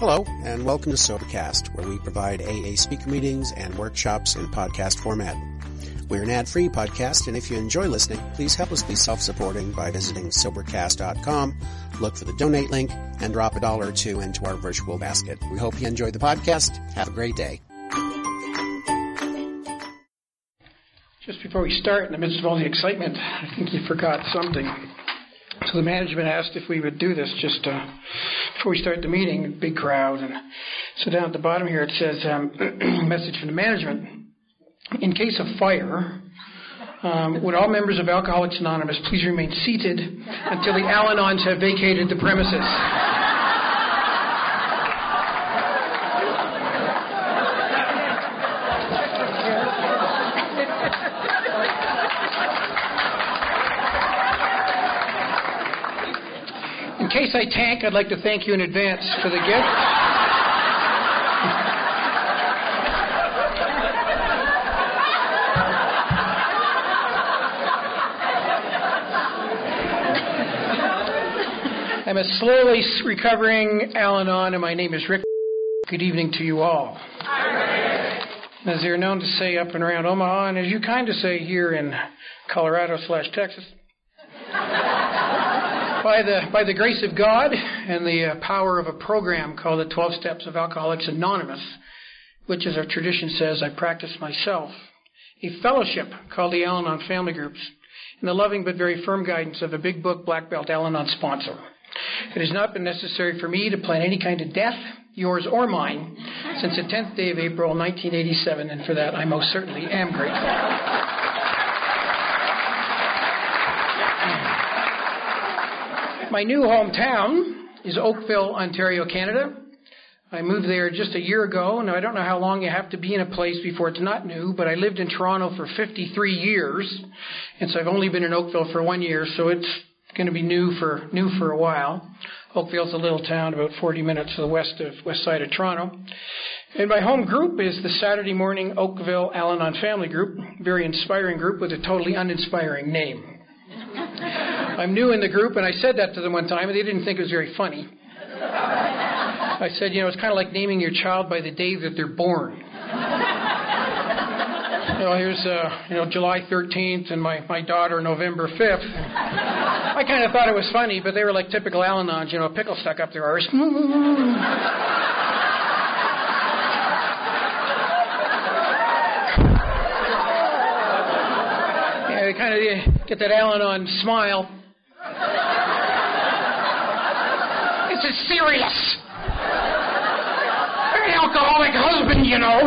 Hello, and welcome to Sobercast, where we provide AA speaker meetings and workshops in podcast format. We're an ad-free podcast, and if you enjoy listening, please help us be self-supporting by visiting Sobercast.com, look for the donate link, and drop a dollar or two into our virtual basket. We hope you enjoy the podcast. Have a great day. Just before we start, in the midst of all the excitement, I think you forgot something. So the management asked if we would do this just uh, before we start the meeting, big crowd. And so down at the bottom here it says, um, message from the management. In case of fire, um, would all members of Alcoholics Anonymous please remain seated until the Al-Anons have vacated the premises? Case I tank, I'd like to thank you in advance for the gift. I'm a slowly recovering Al Anon, and my name is Rick. Good evening to you all. As they're known to say up and around Omaha, and as you kind of say here in Colorado slash Texas, by the by the grace of God and the uh, power of a program called the 12 Steps of Alcoholics Anonymous, which, as our tradition says, I practice myself, a fellowship called the Al-Anon Family Groups, and the loving but very firm guidance of a big book black belt Al-Anon sponsor. It has not been necessary for me to plan any kind of death, yours or mine, since the 10th day of April 1987, and for that I most certainly am grateful. My new hometown is Oakville, Ontario, Canada. I moved there just a year ago, and I don't know how long you have to be in a place before it's not new, but I lived in Toronto for 53 years, and so I've only been in Oakville for one year, so it's going to be new for new for a while. Oakville's a little town about 40 minutes to the west of west side of Toronto. And my home group is the Saturday Morning Oakville Al-Anon Family Group, very inspiring group with a totally uninspiring name. I'm new in the group, and I said that to them one time, and they didn't think it was very funny. I said, you know, it's kind of like naming your child by the day that they're born. You know, here's, uh, you know, July 13th, and my, my daughter November 5th. I kind of thought it was funny, but they were like typical Al-Anons, you know, a pickle stuck up their arse. Yeah, they kind of get that Al-Anon smile. This is serious. An alcoholic husband, you know.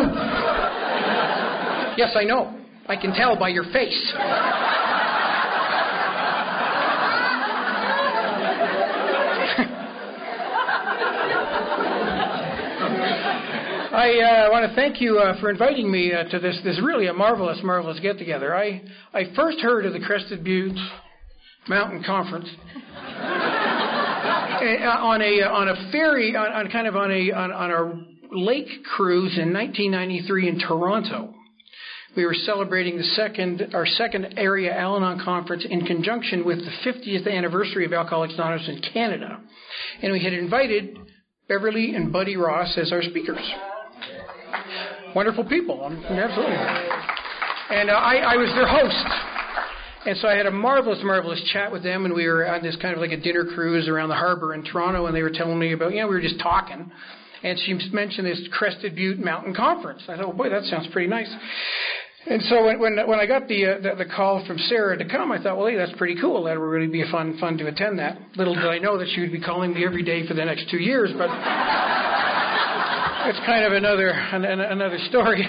Yes, I know. I can tell by your face. I uh, want to thank you uh, for inviting me uh, to this. This really a marvelous, marvelous get together. I I first heard of the Crested Buttes Mountain Conference Uh, on a uh, on a ferry on, on kind of on a on, on a lake cruise in 1993 in Toronto. We were celebrating the second our second area Al-Anon conference in conjunction with the 50th anniversary of Alcoholics Anonymous in Canada, and we had invited Beverly and Buddy Ross as our speakers. Wonderful people, um, absolutely. And uh, I, I was their host. And so I had a marvelous, marvelous chat with them, and we were on this kind of like a dinner cruise around the harbor in Toronto, and they were telling me about, you know, we were just talking. And she mentioned this Crested Butte Mountain Conference. I thought, oh boy, that sounds pretty nice. And so when when, when I got the, uh, the the call from Sarah to come, I thought, well, hey, that's pretty cool. That would really be fun fun to attend that. Little did I know that she would be calling me every day for the next two years, but it's kind of another an, another story.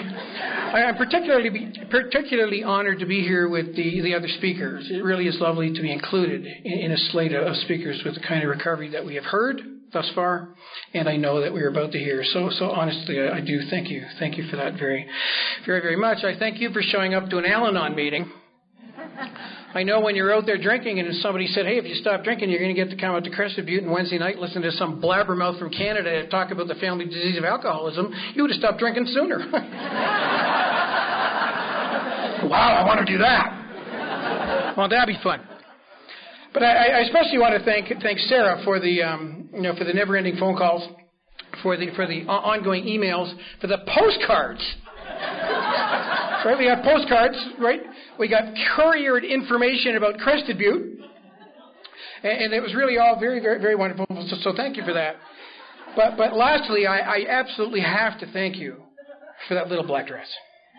I'm particularly particularly honored to be here with the the other speakers. It really is lovely to be included in, in a slate of speakers with the kind of recovery that we have heard thus far, and I know that we're about to hear. So, so honestly, I, I do thank you. Thank you for that very, very, very much. I thank you for showing up to an Al-Anon meeting. I know when you're out there drinking and somebody said, hey, if you stop drinking, you're going to get to come out to Crested Butte and Wednesday night listen to some blabbermouth from Canada talk about the family disease of alcoholism, you would have stopped drinking sooner. wow, I want to do that. Well, that'd be fun. But I, I especially want to thank thank Sarah for the um, you know for the never-ending phone calls, for the for the ongoing emails for the postcards. Right, we got postcards. Right, we got couriered information about Crested Butte, and, and it was really all very very very wonderful. So, so thank you for that. But but lastly, I, I absolutely have to thank you for that little black dress.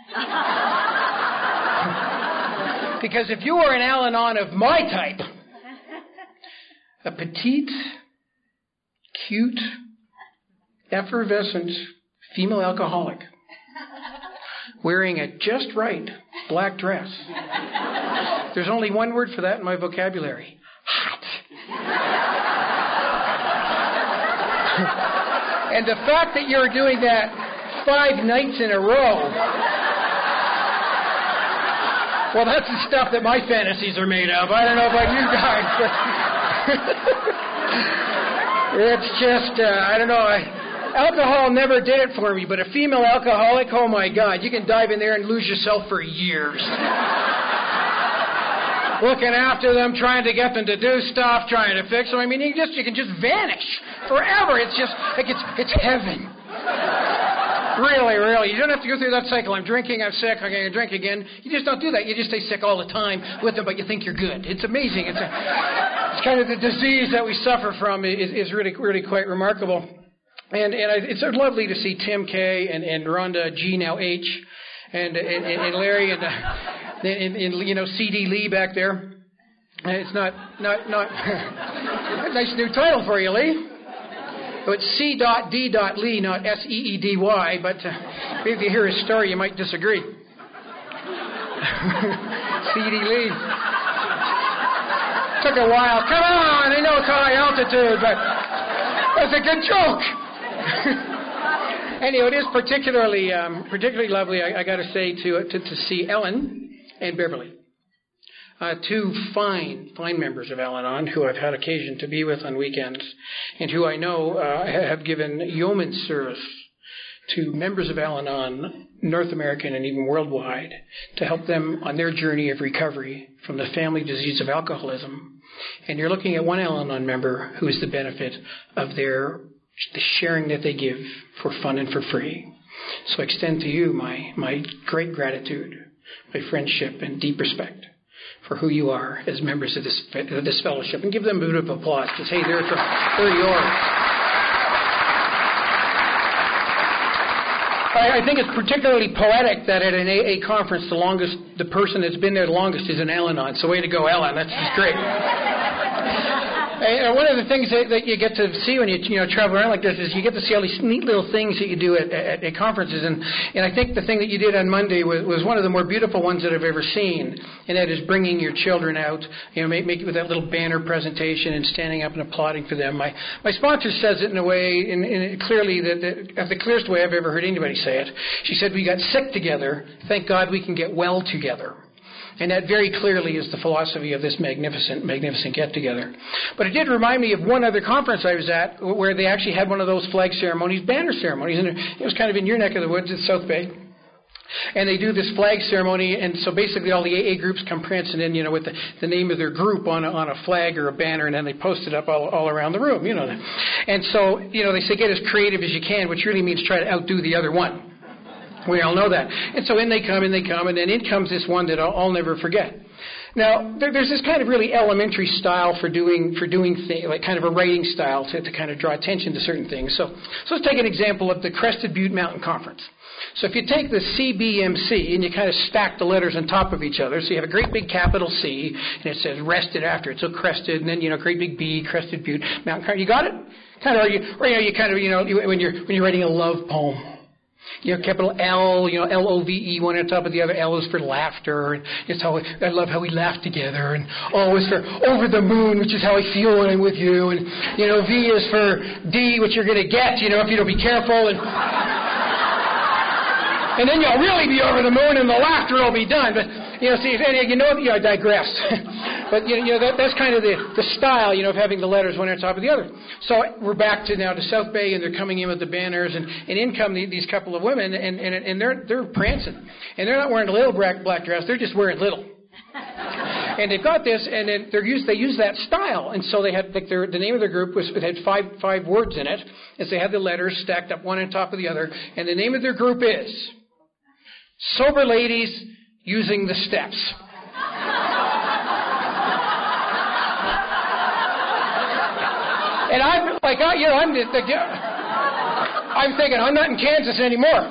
because if you were an Al Anon of my type, a petite, cute, effervescent female alcoholic wearing a just right black dress. There's only one word for that in my vocabulary hot. and the fact that you're doing that five nights in a row well, that's the stuff that my fantasies are made of. I don't know about you guys, but it's just, uh, I don't know. I, alcohol never did it for me, but a female alcoholic, oh my God, you can dive in there and lose yourself for years. Looking after them, trying to get them to do stuff, trying to fix them. I mean, you just you can just vanish forever. It's just like it's it's heaven. Really, really. You don't have to go through that cycle. I'm drinking, I'm sick, I'm going to drink again. You just don't do that. You just stay sick all the time with them, but you think you're good. It's amazing. It's, a, it's kind of the disease that we suffer from is, is really, really quite remarkable. And, and I, it's lovely to see Tim K and, and Rhonda G, now H, and, and, and Larry and, uh, and, and, you know, C.D. Lee back there. It's not, not, not, nice new title for you, Lee. So it's C. Dot D. Dot Lee, not S E E D Y. But uh, if you hear his story, you might disagree. C. D. Lee. Took a while. Come on, I know it's high altitude, but that's a good joke. anyway, it is particularly um, particularly lovely. I, I got to say to, to to see Ellen and Beverly uh, two fine, fine members of Al Anon who I've had occasion to be with on weekends and who I know uh, have given yeoman service to members of Al Anon, North American and even worldwide, to help them on their journey of recovery from the family disease of alcoholism. And you're looking at one Al Anon member who is the benefit of their the sharing that they give for fun and for free. So I extend to you my, my great gratitude, my friendship, and deep respect for who you are as members of this, of this fellowship and give them a bit of applause because, hey, they're, they're yours. I, I think it's particularly poetic that at an AA conference, the longest, the person that's been there the longest is an Al-Anon. So way to go, Ellen. That's just great. And one of the things that, that you get to see when you you know travel around like this is you get to see all these neat little things that you do at, at, at conferences. And and I think the thing that you did on Monday was, was one of the more beautiful ones that I've ever seen, and that is bringing your children out. You know, make, make it with that little banner presentation and standing up and applauding for them. My my sponsor says it in a way, in, in clearly that, that the clearest way I've ever heard anybody say it. She said, "We got sick together. Thank God we can get well together." And that very clearly is the philosophy of this magnificent, magnificent get together. But it did remind me of one other conference I was at where they actually had one of those flag ceremonies, banner ceremonies, and it was kind of in your neck of the woods at South Bay. And they do this flag ceremony, and so basically all the AA groups come prancing in, you know, with the, the name of their group on a, on a flag or a banner, and then they post it up all, all around the room, you know. And so, you know, they say get as creative as you can, which really means try to outdo the other one. We all know that. And so in they come, and they come, and then in comes this one that I'll, I'll never forget. Now, there, there's this kind of really elementary style for doing for doing things, like kind of a writing style to, to kind of draw attention to certain things. So, so let's take an example of the Crested Butte Mountain Conference. So if you take the CBMC and you kind of stack the letters on top of each other, so you have a great big capital C and it says rested after it, so crested, and then you know great big B, Crested Butte Mountain. You got it? Kind of, or you, or you know, you kind of, you know, when you're when you're writing a love poem you know, capital L, you know, L O V E, one on top of the other. L is for laughter, and it's how I love how we laugh together. And O is for over the moon, which is how I feel when I'm with you. And you know, V is for D, which you're to get, you know, if you don't be careful. And and then you'll really be over the moon, and the laughter will be done. But you know, see, you know, you know, I digress. but you know, you know that, that's kind of the, the style, you know, of having the letters one on top of the other. So we're back to now to South Bay, and they're coming in with the banners, and, and in come the, these couple of women, and, and and they're they're prancing, and they're not wearing a little black black dress, they're just wearing little. and they've got this, and then they're used, they use that style, and so they had like their, the name of their group was it had five five words in it, as they had the letters stacked up one on top of the other, and the name of their group is Sober Ladies Using the Steps. And I'm like, I, you know, I'm, the, the, I'm thinking, I'm not in Kansas anymore.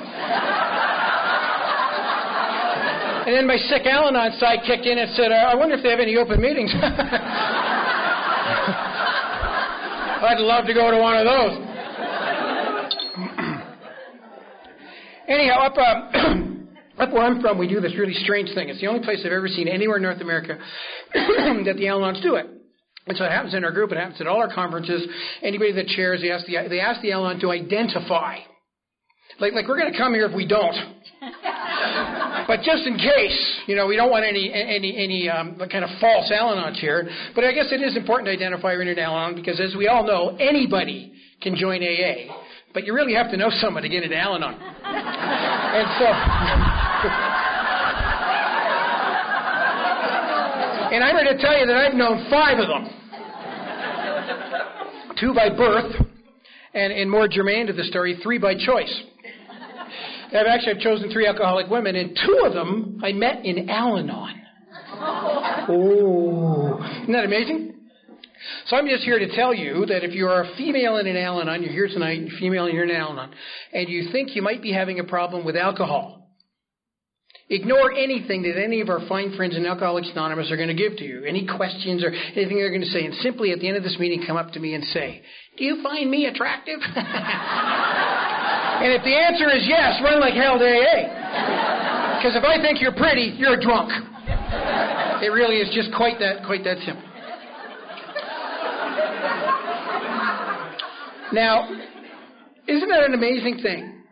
And then my sick Al Anon side kicked in and said, I wonder if they have any open meetings. I'd love to go to one of those. Anyhow, up, uh, up where I'm from, we do this really strange thing. It's the only place I've ever seen anywhere in North America that the Al Anons do it. And so it happens in our group, it happens at all our conferences. Anybody that chairs, they ask the, they ask the Al-Anon to identify. Like, like we're going to come here if we don't. but just in case, you know, we don't want any any any um, kind of false Al-Anons here. But I guess it is important to identify you're in an Al-Anon because, as we all know, anybody can join AA, but you really have to know someone to get into Al-Anon. and so. And I'm going to tell you that I've known five of them. Two by birth, and, and more germane to the story, three by choice. I've actually I've chosen three alcoholic women, and two of them I met in Al-Anon. Oh, isn't that amazing? So I'm just here to tell you that if you are a female in an Al-Anon, you're here tonight, female and you're in an Al-Anon, and you think you might be having a problem with alcohol, Ignore anything that any of our fine friends in Alcoholics Anonymous are going to give to you, any questions or anything they're going to say, and simply at the end of this meeting come up to me and say, Do you find me attractive? and if the answer is yes, run like hell to AA. Because if I think you're pretty, you're a drunk. It really is just quite that, quite that simple. Now, isn't that an amazing thing?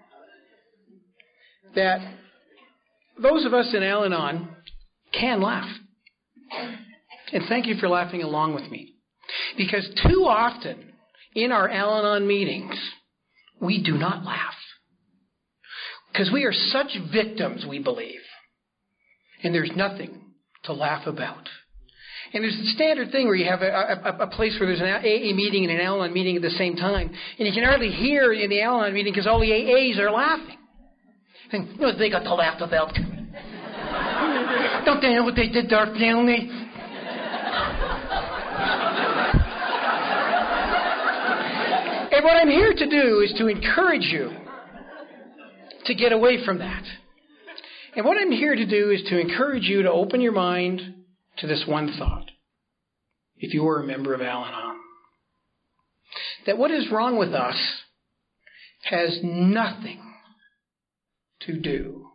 That those of us in Al Anon can laugh. And thank you for laughing along with me. Because too often in our Al Anon meetings, we do not laugh. Because we are such victims, we believe. And there's nothing to laugh about. And there's the standard thing where you have a, a, a place where there's an AA meeting and an Al Anon meeting at the same time. And you can hardly hear in the Al Anon meeting because all the AAs are laughing. And you know, they got to laugh about. Don't they know what they did to our family? and what I'm here to do is to encourage you to get away from that. And what I'm here to do is to encourage you to open your mind to this one thought. If you were a member of Al Anon, that what is wrong with us has nothing to do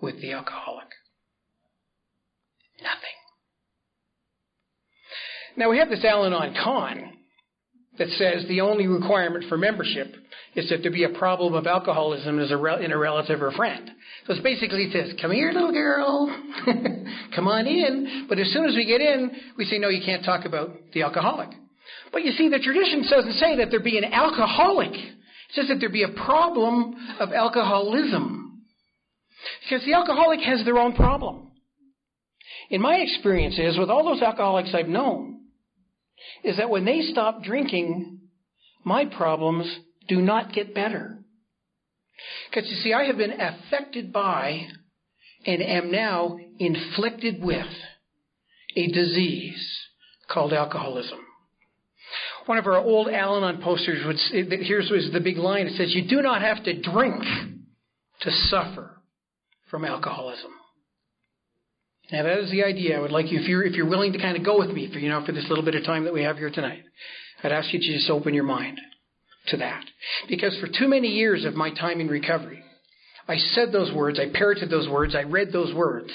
with the alcoholic? Nothing. Now we have this Al Anon con that says the only requirement for membership is that there be a problem of alcoholism a re- in a relative or friend. So it's basically this: come here, little girl, come on in. But as soon as we get in, we say, no, you can't talk about the alcoholic. But you see, the tradition doesn't say that there be an alcoholic. It says that there be a problem of alcoholism. Because the alcoholic has their own problem. In my experience is with all those alcoholics I've known, is that when they stop drinking, my problems do not get better. Because you see, I have been affected by and am now inflicted with a disease called alcoholism. One of our old Al Anon posters would say, here's was the big line. It says, "You do not have to drink to suffer from alcoholism." Now that is the idea. I would like you, if you're if you're willing to kind of go with me for you know for this little bit of time that we have here tonight, I'd ask you to just open your mind to that, because for too many years of my time in recovery, I said those words, I parroted those words, I read those words,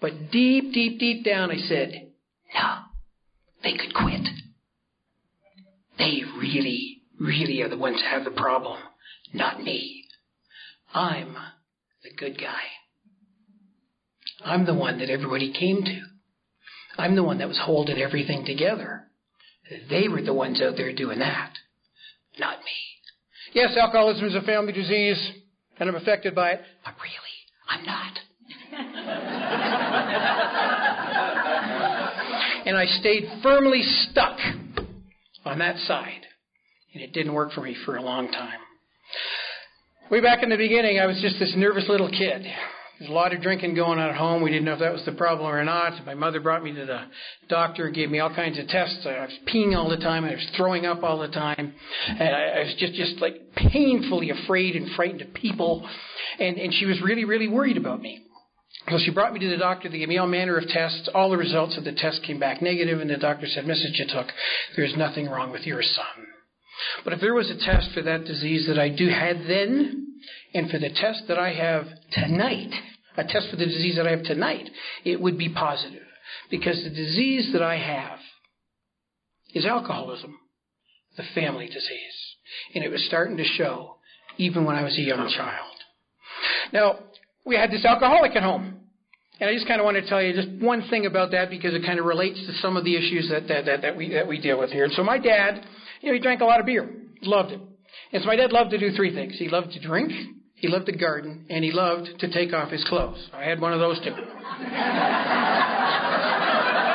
but deep, deep, deep down, I said, no, they could quit. They really, really are the ones that have the problem, not me. I'm the good guy. I'm the one that everybody came to. I'm the one that was holding everything together. They were the ones out there doing that, not me. Yes, alcoholism is a family disease, and I'm affected by it, but really, I'm not. and I stayed firmly stuck on that side. And it didn't work for me for a long time. Way back in the beginning, I was just this nervous little kid. There's a lot of drinking going on at home. We didn't know if that was the problem or not. My mother brought me to the doctor gave me all kinds of tests. I was peeing all the time. I was throwing up all the time. And I, I was just, just like painfully afraid and frightened of people. And, and she was really, really worried about me. So she brought me to the doctor. They gave me all manner of tests. All the results of the test came back negative, and the doctor said, Mrs. Jatook, there's nothing wrong with your son. But if there was a test for that disease that I do had then, and for the test that I have tonight, a test for the disease that I have tonight, it would be positive. Because the disease that I have is alcoholism, the family disease. And it was starting to show even when I was a young child. Now, we had this alcoholic at home. And I just kind of want to tell you just one thing about that because it kind of relates to some of the issues that, that, that, that, we, that we deal with here. And so my dad, you know, he drank a lot of beer. Loved it. And so my dad loved to do three things. He loved to drink, he loved the garden, and he loved to take off his clothes. I had one of those too.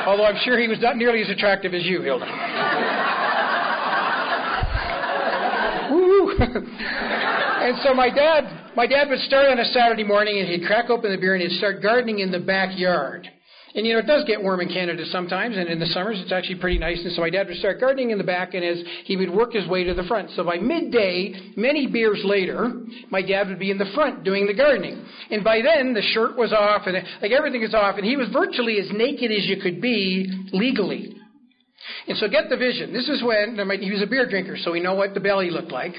Although I'm sure he was not nearly as attractive as you, Hilda. Woo! and so my dad, my dad would start on a Saturday morning and he'd crack open the beer and he'd start gardening in the backyard. And you know, it does get warm in Canada sometimes, and in the summers it's actually pretty nice. And so my dad would start gardening in the back, and as he would work his way to the front. So by midday, many beers later, my dad would be in the front doing the gardening. And by then, the shirt was off, and like everything is off, and he was virtually as naked as you could be legally. And so get the vision. This is when he was a beer drinker, so we know what the belly looked like.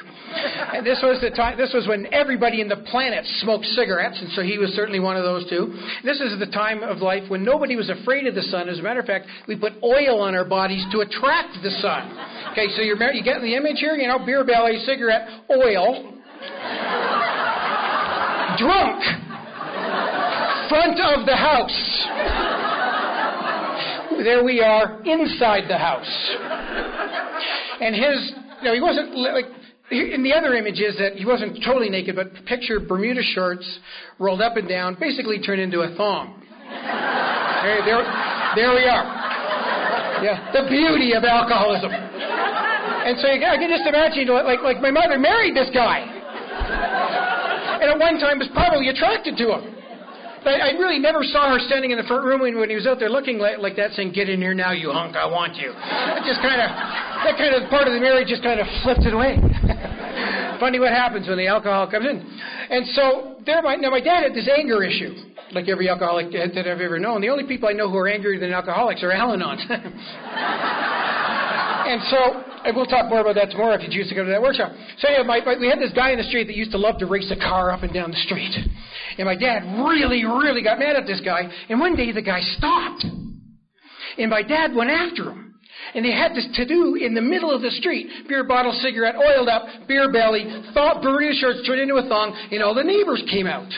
And this was the time. This was when everybody in the planet smoked cigarettes, and so he was certainly one of those two. This is the time of life when nobody was afraid of the sun. As a matter of fact, we put oil on our bodies to attract the sun. Okay, so you're you get the image here. You know, beer belly, cigarette, oil, drunk, front of the house there we are inside the house. And his, you know, he wasn't like, in the other image is that he wasn't totally naked, but picture Bermuda shorts rolled up and down, basically turned into a thong. There, there, there we are. Yeah, the beauty of alcoholism. And so I can just imagine, like, like my mother married this guy, and at one time was probably attracted to him. But I really never saw her standing in the front room when he was out there looking like, like that, saying, "Get in here now, you hunk! I want you." It just kind of that kind of part of the marriage just kind of flipped it away. Funny what happens when the alcohol comes in. And so there, my, now my dad had this anger issue, like every alcoholic that I've ever known. The only people I know who are angrier than alcoholics are Al-Anons. and so and we'll talk more about that tomorrow if you choose to go to that workshop. So anyway, my, my, we had this guy in the street that used to love to race a car up and down the street. And my dad really, really got mad at this guy. And one day the guy stopped. And my dad went after him. And they had this to do in the middle of the street. Beer bottle, cigarette, oiled up, beer belly, thought Bermuda shorts turned into a thong, and all the neighbors came out.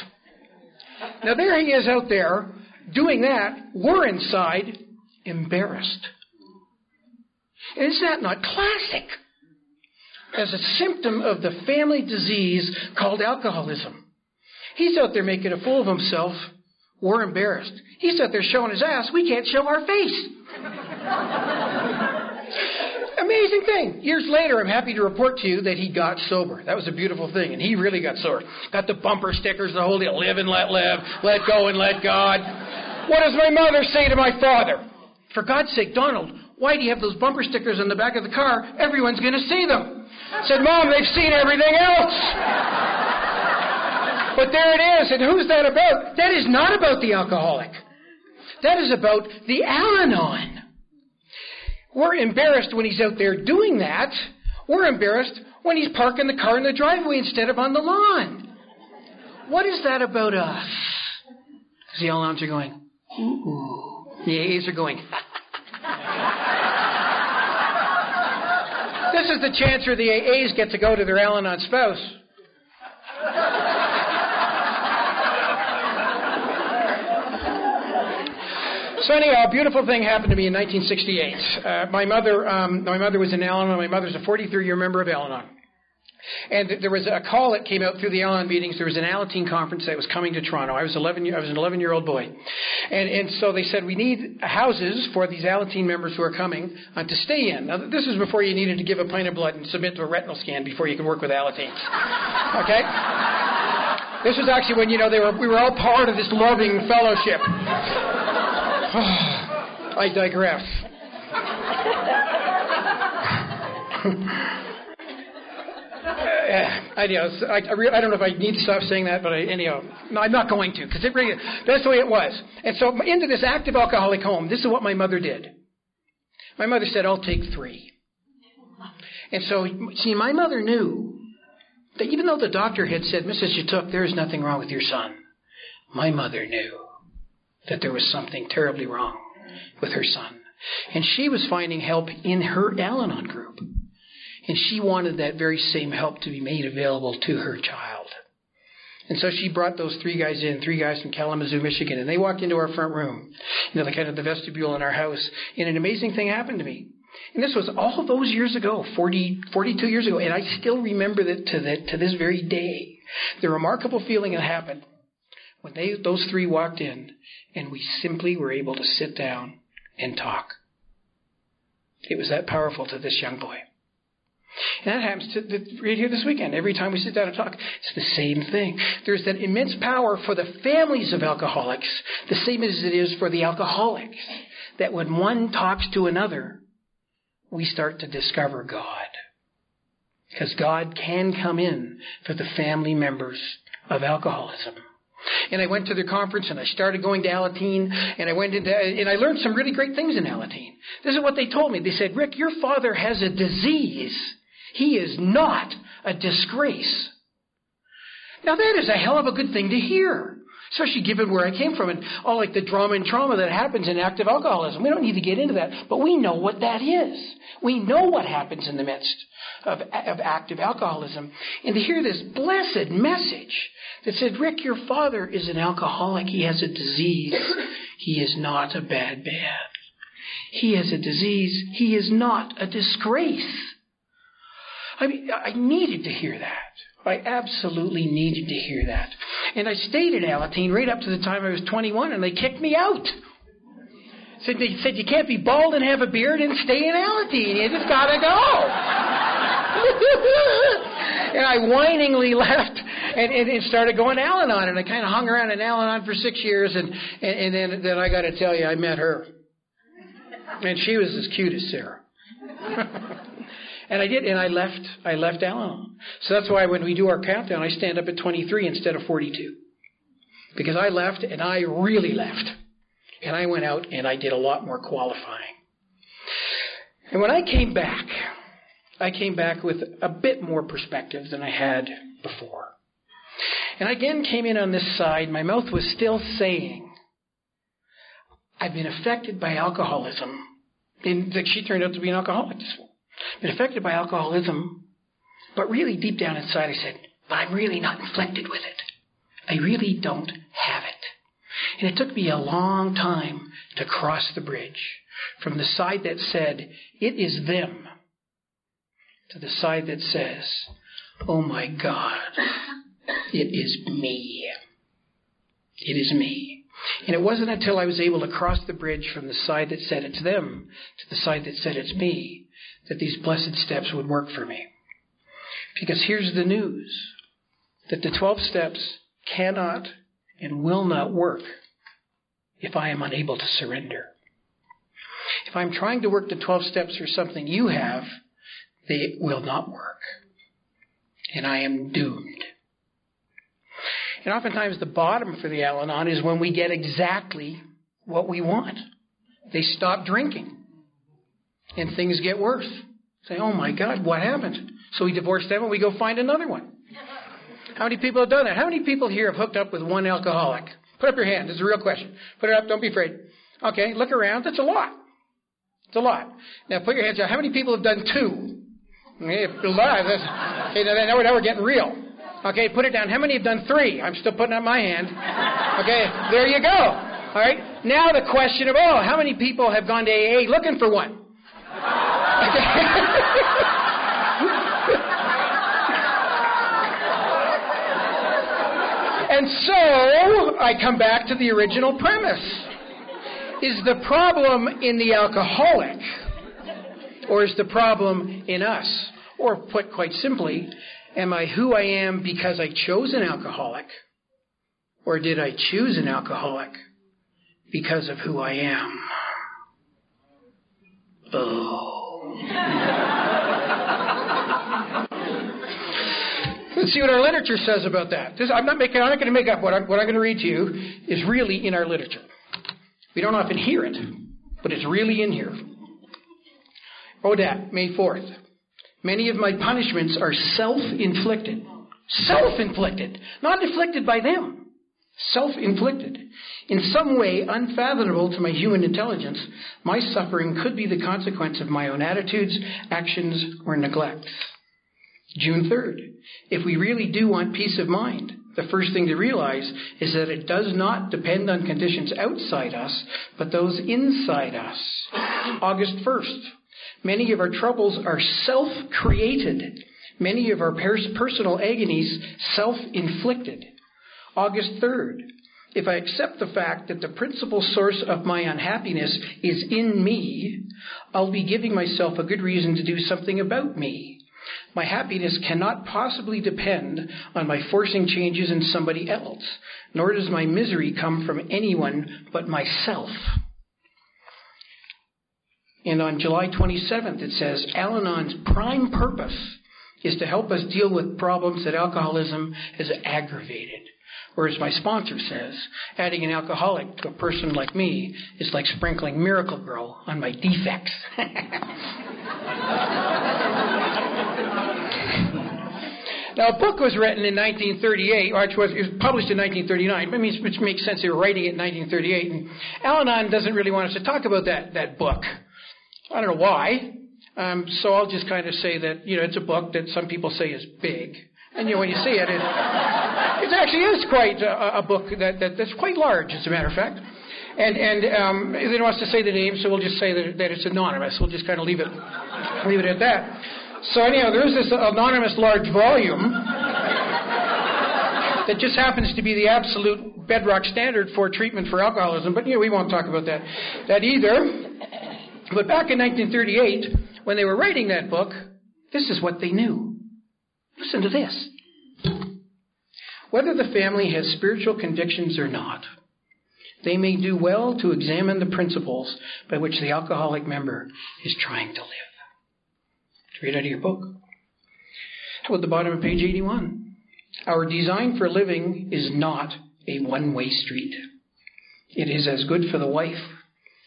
Now there he is out there doing that. We're inside embarrassed. Is that not classic? As a symptom of the family disease called alcoholism. He's out there making a fool of himself. We're embarrassed. He's out there showing his ass. We can't show our face. Amazing thing. Years later, I'm happy to report to you that he got sober. That was a beautiful thing, and he really got sober. Got the bumper stickers, the whole deal. Live and let live. Let go and let God. What does my mother say to my father? For God's sake, Donald, why do you have those bumper stickers on the back of the car? Everyone's going to see them. I said, Mom, they've seen everything else. But there it is. And who's that about? That is not about the alcoholic. That is about the Al Anon. We're embarrassed when he's out there doing that. We're embarrassed when he's parking the car in the driveway instead of on the lawn. What is that about us? The Al Anons are going, ooh. The A's are going, This is the chance where the AAs get to go to their Al Anon spouse. So anyhow, a beautiful thing happened to me in 1968. Uh, my mother, um, my mother was in Al-Anon. My mother's a 43-year member of Al-Anon. And there was a call that came out through the Al-Anon meetings. There was an Alateen conference that was coming to Toronto. I was 11. I was an 11 year old boy, and and so they said we need houses for these Alateen members who are coming uh, to stay in. Now this is before you needed to give a pint of blood and submit to a retinal scan before you could work with Alateens. Okay. This was actually when you know they were we were all part of this loving fellowship. I digress. I, uh, know, I, I, re- I don't know if I need to stop saying that, but I, anyhow, no, I'm not going to because it really, that's the way it was. And so into this active alcoholic home, this is what my mother did. My mother said, "I'll take three. And so, see, my mother knew that even though the doctor had said, Mrs. Jatook, there is nothing wrong with your son, my mother knew that there was something terribly wrong with her son. And she was finding help in her Al Anon group. And she wanted that very same help to be made available to her child. And so she brought those three guys in, three guys from Kalamazoo, Michigan, and they walked into our front room, you know, the kind of the vestibule in our house, and an amazing thing happened to me. And this was all those years ago, 40, 42 years ago, and I still remember that to, the, to this very day. The remarkable feeling that happened when they, those three walked in, and we simply were able to sit down and talk. It was that powerful to this young boy. And that happens to, right here this weekend. Every time we sit down and talk, it's the same thing. There's that immense power for the families of alcoholics, the same as it is for the alcoholics. That when one talks to another, we start to discover God. Because God can come in for the family members of alcoholism. And I went to their conference and I started going to Alateen and I went into, and I learned some really great things in Alateen. This is what they told me. They said, Rick, your father has a disease he is not a disgrace. Now that is a hell of a good thing to hear. Especially given where I came from and all like the drama and trauma that happens in active alcoholism. We don't need to get into that, but we know what that is. We know what happens in the midst of, of active alcoholism. And to hear this blessed message that said, Rick, your father is an alcoholic. He has a disease. He is not a bad bad. He has a disease. He is not a disgrace. I mean, I needed to hear that. I absolutely needed to hear that. And I stayed in Alateen right up to the time I was 21, and they kicked me out. Said they said you can't be bald and have a beard and stay in Alateen. You just gotta go. and I whiningly left and, and, and started going Al-Anon, and I kind of hung around in Al-Anon for six years, and and, and then then I got to tell you, I met her, and she was as cute as Sarah. And I did, and I left, I left Al-Anon. So that's why when we do our countdown, I stand up at 23 instead of 42. Because I left, and I really left. And I went out and I did a lot more qualifying. And when I came back, I came back with a bit more perspective than I had before. And I again came in on this side. My mouth was still saying, I've been affected by alcoholism. And that she turned out to be an alcoholic been affected by alcoholism, but really deep down inside I said, but I'm really not inflected with it. I really don't have it. And it took me a long time to cross the bridge from the side that said, it is them, to the side that says, oh my God, it is me. It is me. And it wasn't until I was able to cross the bridge from the side that said it's them to the side that said it's me that these blessed steps would work for me. Because here's the news that the 12 steps cannot and will not work if I am unable to surrender. If I'm trying to work the 12 steps for something you have, they will not work. And I am doomed. And oftentimes the bottom for the Al Anon is when we get exactly what we want. They stop drinking and things get worse. Say, oh my God, what happened? So we divorce them and we go find another one. How many people have done that? How many people here have hooked up with one alcoholic? Put up your hand. Is a real question. Put it up. Don't be afraid. Okay, look around. That's a lot. It's a lot. Now put your hands up. How many people have done two? Okay, okay, now, now we're getting real. Okay, put it down. How many have done three? I'm still putting up my hand. Okay, there you go. All right. Now the question of oh, how many people have gone to AA looking for one? and so I come back to the original premise. Is the problem in the alcoholic? Or is the problem in us? Or put quite simply, am I who I am because I chose an alcoholic? Or did I choose an alcoholic because of who I am? Oh. Let's see what our literature says about that. This, I'm not making. I'm not going to make up what I'm, what I'm going to read to you is really in our literature. We don't often hear it, but it's really in here. ODAT, May 4th. Many of my punishments are self-inflicted. Self-inflicted, not inflicted by them. Self-inflicted. In some way unfathomable to my human intelligence, my suffering could be the consequence of my own attitudes, actions, or neglects. June 3rd. If we really do want peace of mind, the first thing to realize is that it does not depend on conditions outside us, but those inside us. August 1st. Many of our troubles are self-created. Many of our personal agonies self-inflicted. August 3rd. If I accept the fact that the principal source of my unhappiness is in me, I'll be giving myself a good reason to do something about me. My happiness cannot possibly depend on my forcing changes in somebody else, nor does my misery come from anyone but myself. And on July 27th, it says Al Anon's prime purpose is to help us deal with problems that alcoholism has aggravated. Or as my sponsor says, adding an alcoholic to a person like me is like sprinkling Miracle-Gro on my defects. Now, a book was written in 1938, or it was, it was published in 1939, which makes sense. They were writing it in 1938. And Al Anon doesn't really want us to talk about that, that book. I don't know why. Um, so I'll just kind of say that, you know, it's a book that some people say is big. And, you know, when you see it, it, it actually is quite a, a book that, that, that's quite large, as a matter of fact. And, and um, they don't want us to say the name, so we'll just say that, that it's anonymous. We'll just kind of leave it, leave it at that. So anyhow, there's this anonymous large volume that just happens to be the absolute bedrock standard for treatment for alcoholism. But you know, we won't talk about that that either. But back in 1938, when they were writing that book, this is what they knew. Listen to this. Whether the family has spiritual convictions or not, they may do well to examine the principles by which the alcoholic member is trying to live. To Read out of your book. How about the bottom of page 81? Our design for living is not a one way street. It is as good for the wife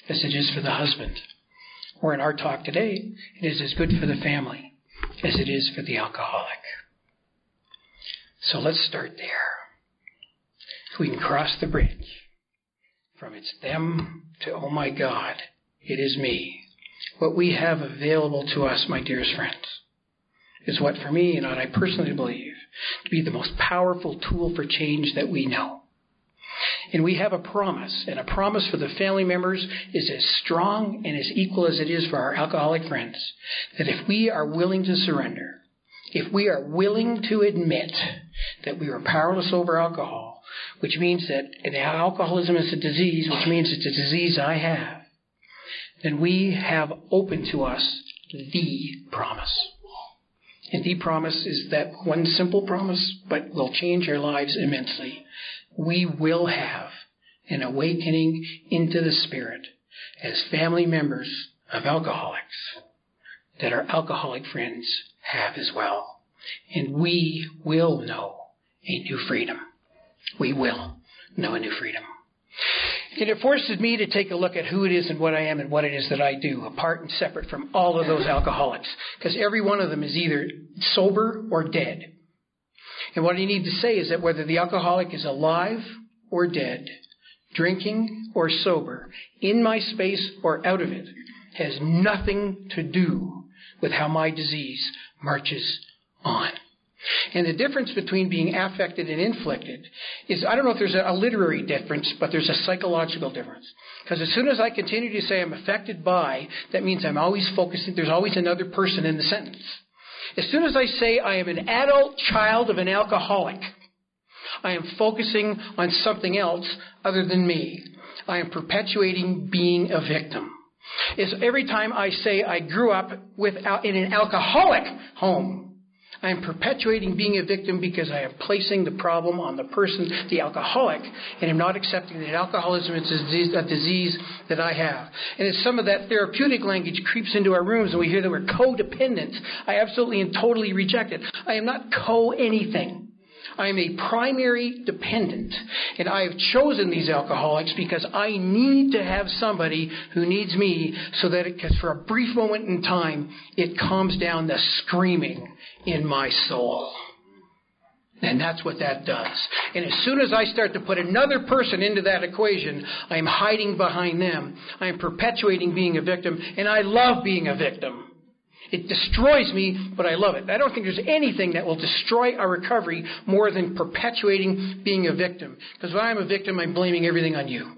as it is for the husband. Or in our talk today, it is as good for the family as it is for the alcoholic. So let's start there. If we can cross the bridge from it's them to oh my God, it is me what we have available to us, my dearest friends, is what for me and what I personally believe to be the most powerful tool for change that we know. And we have a promise, and a promise for the family members is as strong and as equal as it is for our alcoholic friends, that if we are willing to surrender, if we are willing to admit that we are powerless over alcohol, which means that alcoholism is a disease, which means it's a disease I have, then we have open to us the promise. And the promise is that one simple promise, but will change our lives immensely. We will have an awakening into the Spirit as family members of alcoholics that our alcoholic friends have as well. And we will know a new freedom. We will know a new freedom. And it forces me to take a look at who it is and what I am and what it is that I do, apart and separate from all of those alcoholics. Because every one of them is either sober or dead. And what I need to say is that whether the alcoholic is alive or dead, drinking or sober, in my space or out of it, has nothing to do with how my disease marches on. And the difference between being affected and inflicted is I don't know if there's a literary difference, but there's a psychological difference. Because as soon as I continue to say I'm affected by, that means I'm always focusing, there's always another person in the sentence. As soon as I say I am an adult child of an alcoholic, I am focusing on something else other than me. I am perpetuating being a victim. Is every time I say I grew up with, in an alcoholic home, I am perpetuating being a victim because I am placing the problem on the person, the alcoholic, and am not accepting that alcoholism is a disease, a disease that I have. And as some of that therapeutic language creeps into our rooms and we hear that we're codependent, I absolutely and totally reject it. I am not co anything. I am a primary dependent. And I have chosen these alcoholics because I need to have somebody who needs me so that it, cause for a brief moment in time, it calms down the screaming in my soul. And that's what that does. And as soon as I start to put another person into that equation, I am hiding behind them. I am perpetuating being a victim, and I love being a victim. It destroys me, but I love it. I don't think there's anything that will destroy our recovery more than perpetuating being a victim. Because when I'm a victim, I'm blaming everything on you.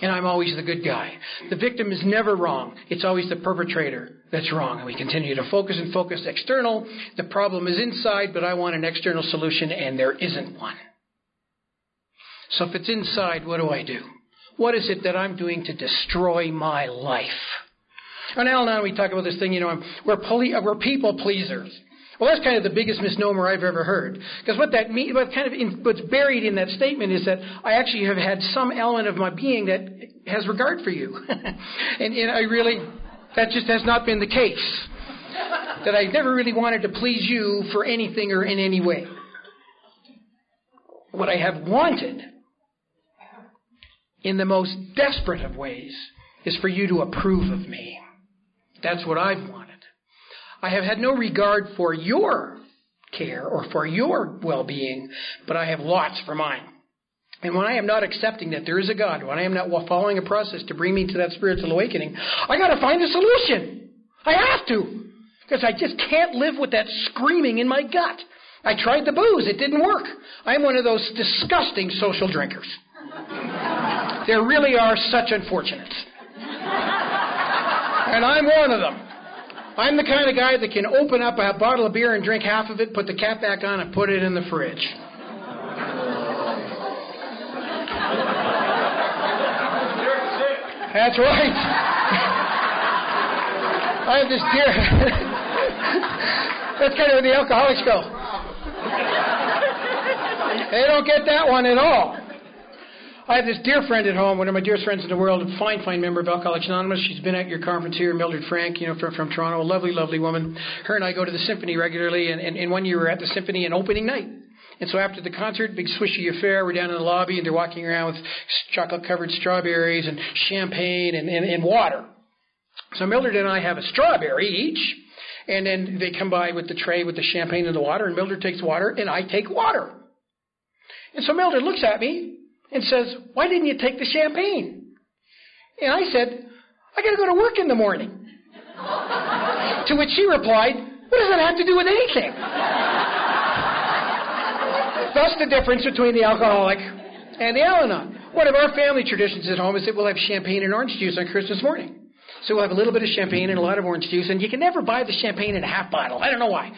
And I'm always the good guy. The victim is never wrong. It's always the perpetrator that's wrong. And we continue to focus and focus external. The problem is inside, but I want an external solution, and there isn't one. So if it's inside, what do I do? What is it that I'm doing to destroy my life? On Al Anon, we talk about this thing, you know, we're, poli- uh, we're people pleasers. Well, that's kind of the biggest misnomer I've ever heard. Because what that means, what kind of in, what's buried in that statement is that I actually have had some element of my being that has regard for you, and, and I really that just has not been the case. That I never really wanted to please you for anything or in any way. What I have wanted, in the most desperate of ways, is for you to approve of me. That's what I've wanted. I have had no regard for your care or for your well being, but I have lots for mine. And when I am not accepting that there is a God, when I am not following a process to bring me to that spiritual awakening, I got to find a solution. I have to. Because I just can't live with that screaming in my gut. I tried the booze, it didn't work. I'm one of those disgusting social drinkers. there really are such unfortunates. And I'm one of them. I'm the kind of guy that can open up a bottle of beer and drink half of it, put the cap back on, and put it in the fridge. That's right. I have this dear. That's kind of where the alcoholics go. They don't get that one at all. I have this dear friend at home, one of my dearest friends in the world, a fine, fine member of Alcoholics Anonymous. She's been at your conference here, Mildred Frank, you know, from, from Toronto, a lovely, lovely woman. Her and I go to the symphony regularly, and, and, and one year we were at the symphony on opening night. And so after the concert, big swishy affair, we're down in the lobby, and they're walking around with chocolate-covered strawberries and champagne and, and, and water. So Mildred and I have a strawberry each, and then they come by with the tray with the champagne and the water, and Mildred takes water, and I take water. And so Mildred looks at me, and says, Why didn't you take the champagne? And I said, I got to go to work in the morning. to which she replied, What does that have to do with anything? Thus the difference between the alcoholic and the Al Anon. One of our family traditions at home is that we'll have champagne and orange juice on Christmas morning. So we'll have a little bit of champagne and a lot of orange juice, and you can never buy the champagne in a half bottle. I don't know why.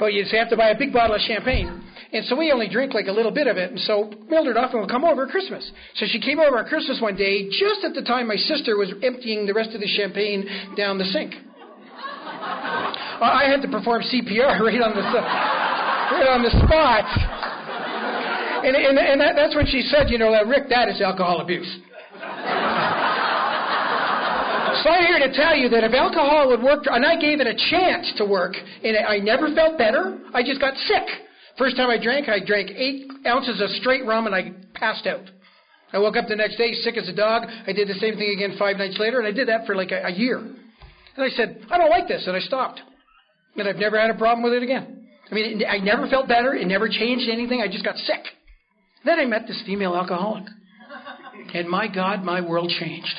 Well, you have to buy a big bottle of champagne. And so we only drink like a little bit of it. And so Mildred often will come over at Christmas. So she came over at Christmas one day, just at the time my sister was emptying the rest of the champagne down the sink. I had to perform CPR right on the right on the spot. And, and, and that, that's when she said, you know, Rick, that is alcohol abuse. So I'm here to tell you that if alcohol would work, and I gave it a chance to work, and I never felt better, I just got sick. First time I drank, I drank eight ounces of straight rum and I passed out. I woke up the next day sick as a dog. I did the same thing again five nights later, and I did that for like a, a year. And I said, I don't like this, and I stopped. And I've never had a problem with it again. I mean, I never felt better. It never changed anything. I just got sick. Then I met this female alcoholic. And my God, my world changed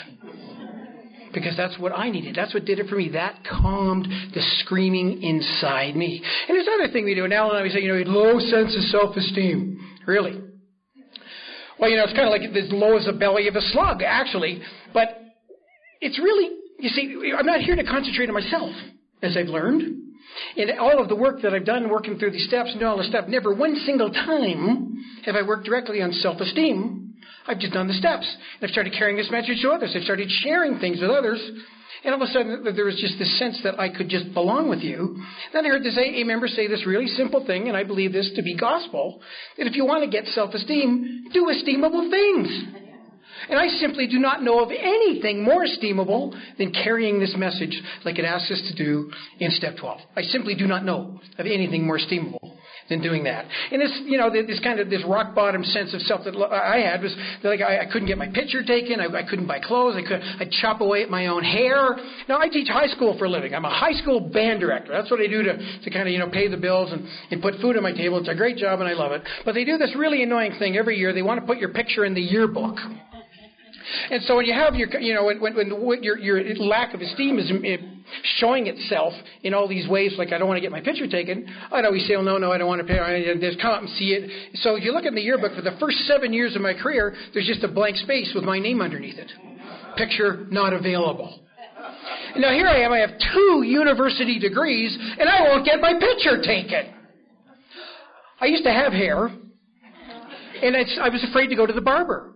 because that's what I needed. That's what did it for me. That calmed the screaming inside me. And there's another thing we do. And Alan and I we say, you know, low sense of self-esteem. Really? Well, you know, it's kind of like as low as the belly of a slug, actually. But it's really, you see, I'm not here to concentrate on myself, as I've learned. In all of the work that I've done working through these steps and all the stuff, never one single time have I worked directly on self-esteem. I've just done the steps. And I've started carrying this message to others. I've started sharing things with others. And all of a sudden, there was just this sense that I could just belong with you. Then I heard this AA member say this really simple thing, and I believe this to be gospel, that if you want to get self-esteem, do esteemable things. And I simply do not know of anything more esteemable than carrying this message like it asks us to do in step 12. I simply do not know of anything more esteemable than doing that. And this, you know, this kind of this rock bottom sense of self that I had was like I, I couldn't get my picture taken, I, I couldn't buy clothes, I could I'd chop away at my own hair. Now I teach high school for a living. I'm a high school band director. That's what I do to to kind of you know pay the bills and and put food on my table. It's a great job and I love it. But they do this really annoying thing every year. They want to put your picture in the yearbook. And so when you have your, you know, when, when, when your, your lack of esteem is eh, showing itself in all these ways, like I don't want to get my picture taken, I'd always say, oh, no, no, I don't want to pay. I just come up and see it. So if you look in the yearbook for the first seven years of my career, there's just a blank space with my name underneath it. Picture not available. Now here I am, I have two university degrees, and I won't get my picture taken. I used to have hair, and I was afraid to go to the barber.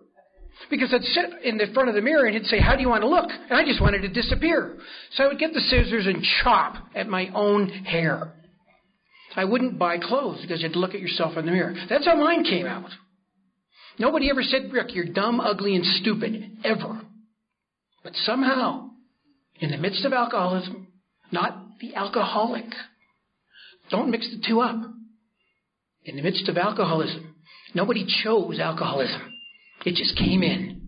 Because I'd sit in the front of the mirror and he'd say, How do you want to look? And I just wanted to disappear. So I would get the scissors and chop at my own hair. I wouldn't buy clothes because you had to look at yourself in the mirror. That's how mine came out. Nobody ever said, Rick, you're dumb, ugly, and stupid. Ever. But somehow, in the midst of alcoholism, not the alcoholic, don't mix the two up. In the midst of alcoholism, nobody chose alcoholism. It just came in.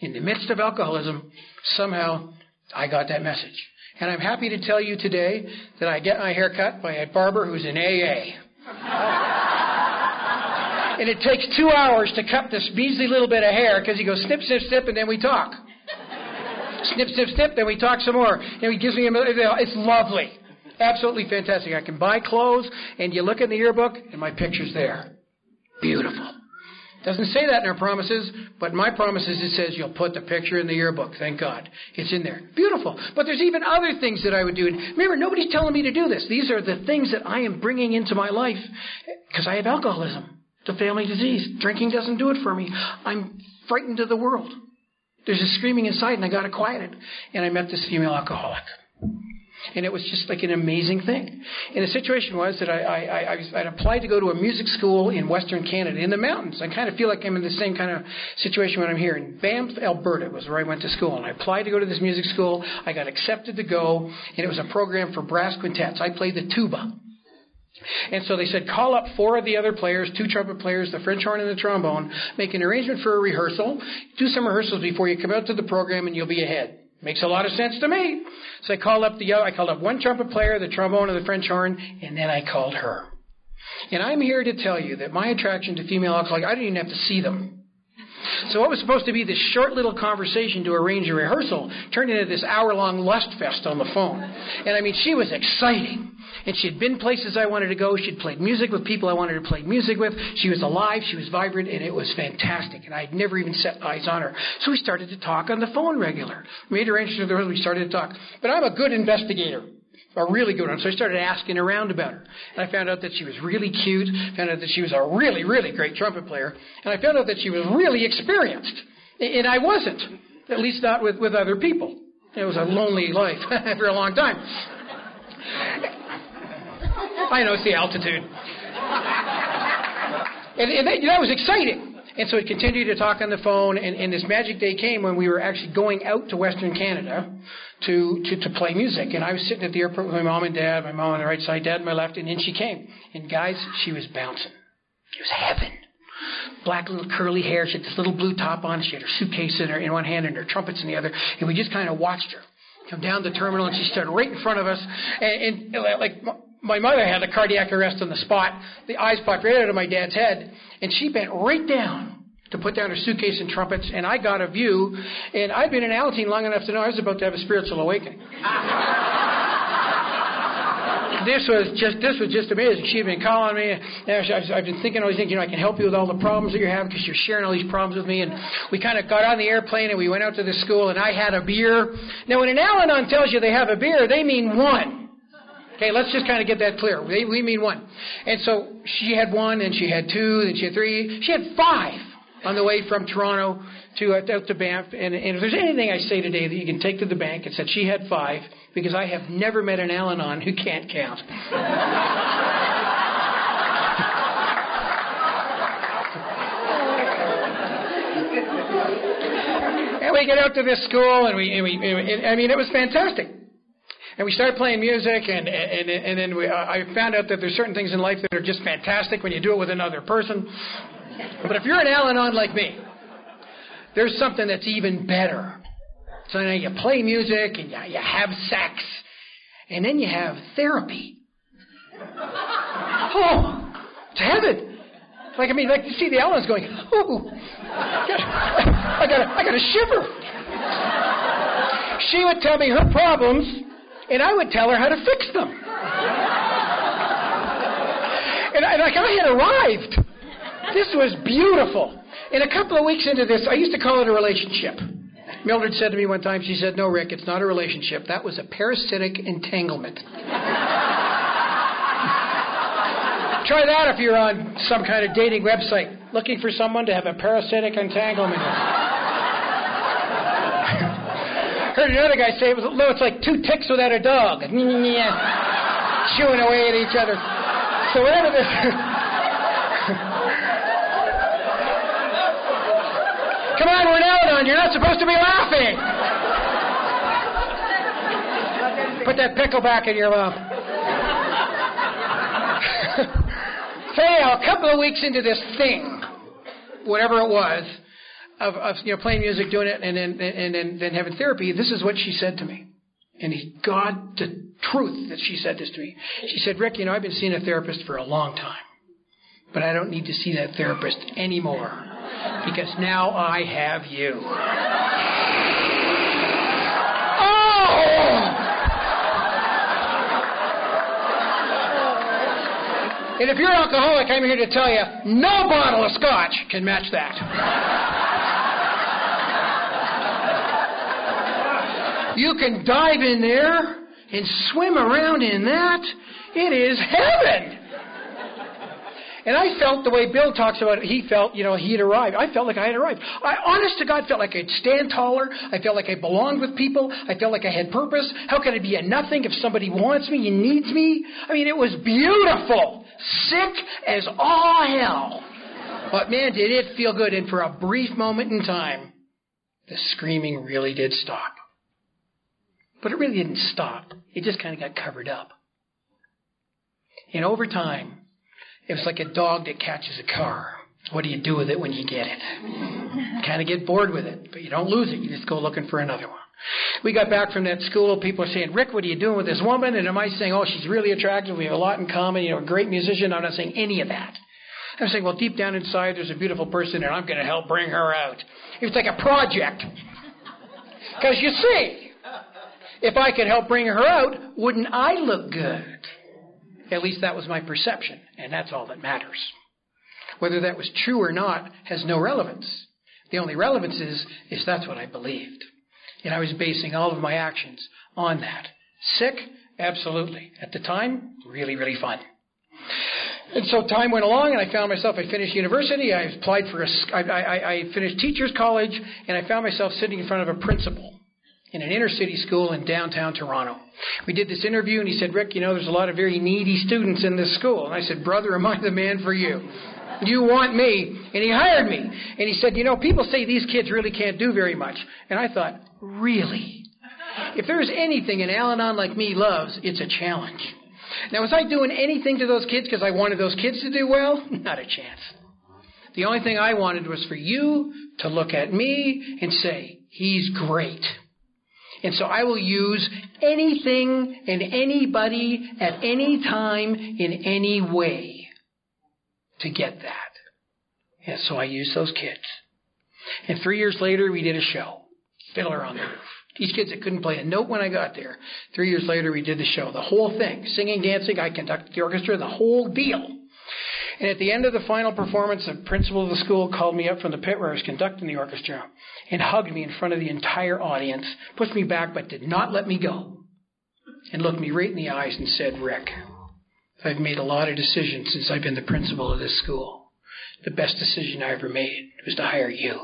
In the midst of alcoholism, somehow I got that message. And I'm happy to tell you today that I get my hair cut by a barber who's in AA. and it takes two hours to cut this measly little bit of hair because he goes snip, snip, snip, and then we talk. snip, snip, snip, then we talk some more. And he gives me a, it's lovely. Absolutely fantastic. I can buy clothes, and you look in the yearbook, and my picture's there. Beautiful. Doesn't say that in our promises, but my promises it says you'll put the picture in the yearbook. Thank God. It's in there. Beautiful. But there's even other things that I would do. And remember, nobody's telling me to do this. These are the things that I am bringing into my life because I have alcoholism. It's a family disease. Drinking doesn't do it for me. I'm frightened of the world. There's a screaming inside and I got it quieted. And I met this female alcoholic. And it was just like an amazing thing. And the situation was that I, I, I, I would applied to go to a music school in Western Canada in the mountains. I kind of feel like I'm in the same kind of situation when I'm here. In Banff, Alberta was where I went to school. And I applied to go to this music school. I got accepted to go. And it was a program for brass quintets. I played the tuba. And so they said, call up four of the other players, two trumpet players, the French horn and the trombone, make an arrangement for a rehearsal, do some rehearsals before you come out to the program and you'll be ahead. Makes a lot of sense to me. So I called up the I called up one trumpet player, the trombone, and the French horn, and then I called her. And I'm here to tell you that my attraction to female alcoholics, I didn't even have to see them. So what was supposed to be this short little conversation to arrange a rehearsal turned into this hour long lust fest on the phone. And I mean, she was exciting. And she'd been places I wanted to go. She'd played music with people I wanted to play music with. She was alive. She was vibrant. And it was fantastic. And I'd never even set eyes on her. So we started to talk on the phone regular. Made arrangements with her. We started to talk. But I'm a good investigator a really good one. So I started asking around about her. And I found out that she was really cute, found out that she was a really, really great trumpet player, and I found out that she was really experienced. And I wasn't, at least not with, with other people. It was a lonely life for a long time. I know, it's the altitude. And, and that, was exciting. And so we continued to talk on the phone, and, and this magic day came when we were actually going out to Western Canada to, to, to play music. And I was sitting at the airport with my mom and dad, my mom on the right side, dad on my left, and in she came. And guys, she was bouncing. It was heaven. Black little curly hair. She had this little blue top on. She had her suitcase in her in one hand and her trumpets in the other. And we just kind of watched her come down the terminal, and she stood right in front of us. And, and like my mother had a cardiac arrest on the spot. The eyes popped right out of my dad's head, and she bent right down to put down her suitcase and trumpets, and I got a view, and I'd been in Alateen long enough to know I was about to have a spiritual awakening. this was just this was just amazing. She had been calling me. And I've been thinking all these things. You know, I can help you with all the problems that you're having because you're sharing all these problems with me. And we kind of got on the airplane and we went out to the school and I had a beer. Now, when an Al-Anon tells you they have a beer, they mean one. Okay, let's just kind of get that clear. We, we mean one. And so she had one, and she had two, and she had three. She had five on the way from Toronto to uh, out to Banff. And, and if there's anything I say today that you can take to the bank, it's that she had five because I have never met an Al-Anon who can't count. and we get out to this school, and we, and we, and, I mean, it was fantastic. And we start playing music, and and and then we, uh, I found out that there's certain things in life that are just fantastic when you do it with another person. But if you're an Al-Anon like me, there's something that's even better. So now you play music and you, you have sex, and then you have therapy. Oh, it's heaven. Like I mean, like you see the Al-Anons going, oh, I got, a, I got a shiver. She would tell me her problems, and I would tell her how to fix them. And, I, like I had arrived. This was beautiful. And a couple of weeks into this, I used to call it a relationship. Mildred said to me one time, she said, No, Rick, it's not a relationship. That was a parasitic entanglement. Try that if you're on some kind of dating website looking for someone to have a parasitic entanglement Heard another guy say it was, it's like two ticks without a dog. Chewing away at each other. So whatever this. Come on, we're now on. You're not supposed to be laughing. Put that pickle back in your mouth. anyhow, a couple of weeks into this thing, whatever it was, of, of you know playing music, doing it, and then and then then having therapy, this is what she said to me. And he, God, the truth that she said this to me. She said, Rick, you know, I've been seeing a therapist for a long time, but I don't need to see that therapist anymore because now I have you. Oh! And if you're an alcoholic, I'm here to tell you, no bottle of scotch can match that. You can dive in there and swim around in that. It is heaven. And I felt the way Bill talks about it, he felt, you know, he had arrived. I felt like I had arrived. I, honest to God, felt like I'd stand taller. I felt like I belonged with people. I felt like I had purpose. How could I be a nothing if somebody wants me and needs me? I mean, it was beautiful. Sick as all hell. But man, did it feel good. And for a brief moment in time, the screaming really did stop. But it really didn't stop. It just kind of got covered up. And over time, it was like a dog that catches a car. What do you do with it when you get it? kind of get bored with it, but you don't lose it. You just go looking for another one. We got back from that school. People are saying, Rick, what are you doing with this woman? And am I saying, oh, she's really attractive. We have a lot in common. You know, a great musician. I'm not saying any of that. I'm saying, well, deep down inside, there's a beautiful person, and I'm going to help bring her out. It was like a project. Because you see, if I could help bring her out, wouldn't I look good? At least that was my perception, and that's all that matters. Whether that was true or not has no relevance. The only relevance is, is that's what I believed. And I was basing all of my actions on that. Sick? Absolutely. At the time, really, really fun. And so time went along, and I found myself. I finished university. I applied for a. I, I, I finished teachers college, and I found myself sitting in front of a principal in an inner city school in downtown Toronto. We did this interview, and he said, Rick, you know, there's a lot of very needy students in this school. And I said, Brother, am I the man for you? Do you want me. And he hired me. And he said, You know, people say these kids really can't do very much. And I thought, Really? If there's anything an Al Anon like me loves, it's a challenge. Now, was I doing anything to those kids because I wanted those kids to do well? Not a chance. The only thing I wanted was for you to look at me and say, He's great. And so I will use anything and anybody at any time in any way to get that. And so I used those kids. And three years later, we did a show. Fiddler on the Roof. These kids that couldn't play a note when I got there. Three years later, we did the show. The whole thing. Singing, dancing, I conducted the orchestra, the whole deal. And at the end of the final performance, the principal of the school called me up from the pit where I was conducting the orchestra and hugged me in front of the entire audience, pushed me back, but did not let me go. and looked me right in the eyes and said, Rick, I've made a lot of decisions since I've been the principal of this school. The best decision I ever made was to hire you.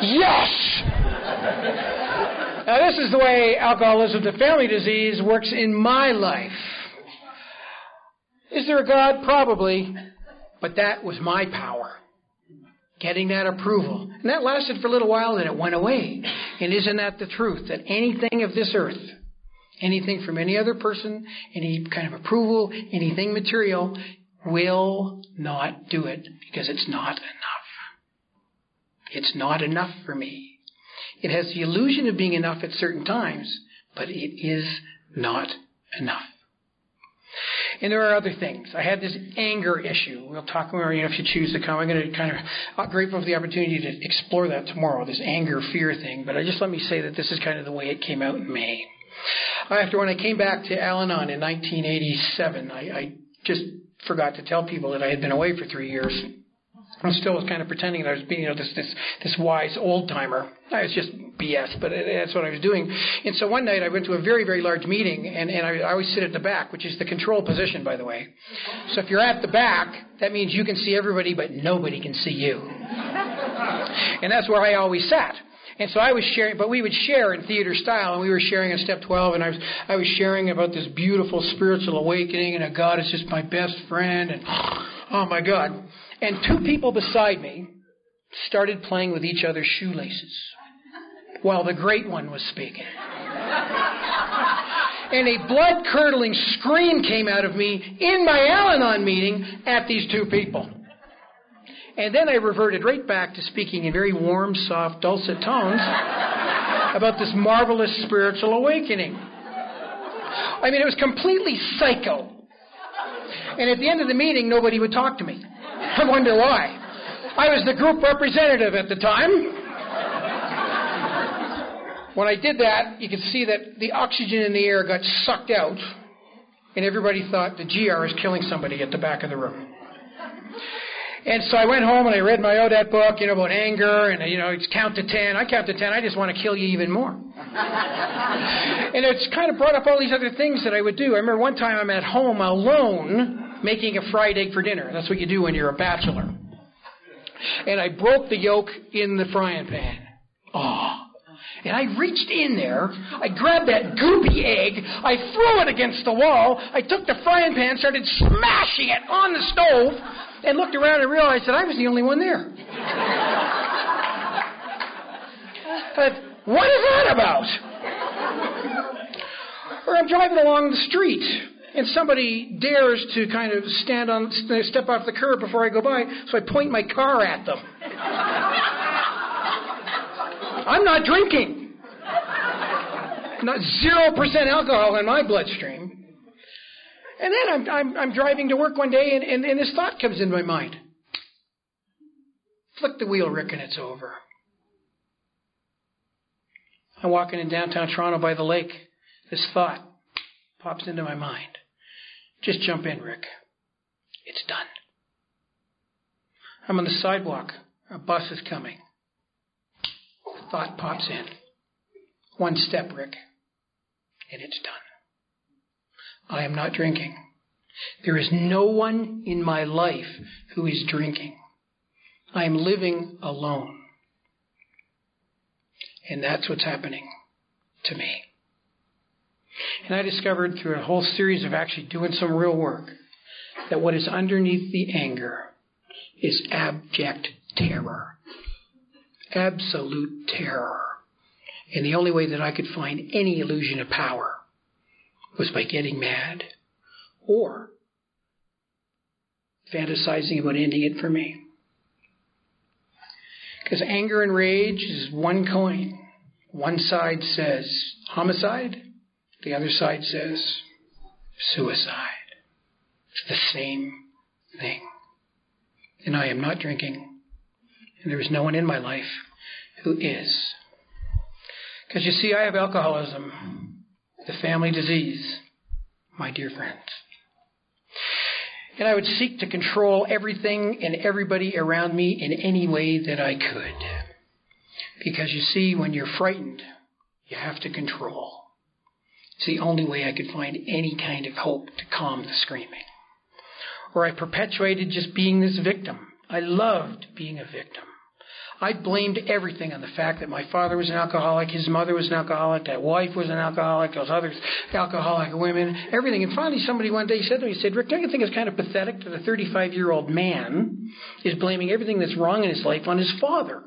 yes! Now, this is the way alcoholism, the family disease, works in my life. Is there a God? Probably. But that was my power. Getting that approval. And that lasted for a little while, then it went away. And isn't that the truth? That anything of this earth, anything from any other person, any kind of approval, anything material, will not do it because it's not enough. It's not enough for me. It has the illusion of being enough at certain times, but it is not enough. And there are other things. I had this anger issue. We'll talk more, you know, if you choose to come. I'm going to kind of, I'm grateful for the opportunity to explore that tomorrow, this anger fear thing. But I just let me say that this is kind of the way it came out in May. After when I came back to Al Anon in 1987, I, I just forgot to tell people that I had been away for three years. I was still kind of pretending that I was being, you know, this this this wise old timer. I was just BS, but it, that's what I was doing. And so one night I went to a very very large meeting, and and I, I always sit at the back, which is the control position, by the way. So if you're at the back, that means you can see everybody, but nobody can see you. and that's where I always sat. And so I was sharing, but we would share in theater style, and we were sharing in step 12, and I was, I was sharing about this beautiful spiritual awakening, and a God is just my best friend, and oh my God. And two people beside me started playing with each other's shoelaces while the great one was speaking. and a blood curdling scream came out of me in my Al Anon meeting at these two people. And then I reverted right back to speaking in very warm, soft, dulcet tones about this marvelous spiritual awakening. I mean, it was completely psycho. And at the end of the meeting, nobody would talk to me. I wonder why. I was the group representative at the time. When I did that, you could see that the oxygen in the air got sucked out, and everybody thought the GR is killing somebody at the back of the room. And so I went home and I read my ODAT book, you know, about anger and, you know, it's count to ten. I count to ten. I just want to kill you even more. and it's kind of brought up all these other things that I would do. I remember one time I'm at home alone making a fried egg for dinner. That's what you do when you're a bachelor. And I broke the yolk in the frying pan. Oh. And I reached in there, I grabbed that goopy egg, I threw it against the wall, I took the frying pan, started smashing it on the stove, and looked around and realized that I was the only one there. but what is that about? Or I'm driving along the street and somebody dares to kind of stand on, step off the curb before I go by, so I point my car at them. I'm not drinking. Not zero percent alcohol in my bloodstream. And then I'm, I'm, I'm driving to work one day, and, and, and this thought comes into my mind. Flick the wheel, Rick, and it's over. I'm walking in downtown Toronto by the lake. This thought pops into my mind. Just jump in, Rick. It's done. I'm on the sidewalk. A bus is coming. Thought pops in. One step, Rick, and it's done. I am not drinking. There is no one in my life who is drinking. I am living alone. And that's what's happening to me. And I discovered through a whole series of actually doing some real work that what is underneath the anger is abject terror. Absolute terror. And the only way that I could find any illusion of power was by getting mad or fantasizing about ending it for me. Because anger and rage is one coin. One side says homicide, the other side says suicide. It's the same thing. And I am not drinking, and there is no one in my life who is. Because you see, I have alcoholism the family disease, my dear friends. And I would seek to control everything and everybody around me in any way that I could. Because you see, when you're frightened, you have to control. It's the only way I could find any kind of hope to calm the screaming. Or I perpetuated just being this victim. I loved being a victim. I blamed everything on the fact that my father was an alcoholic, his mother was an alcoholic, that wife was an alcoholic, those other alcoholic women, everything. And finally, somebody one day said to me, he said, Rick, don't you think it's kind of pathetic that a 35 year old man is blaming everything that's wrong in his life on his father?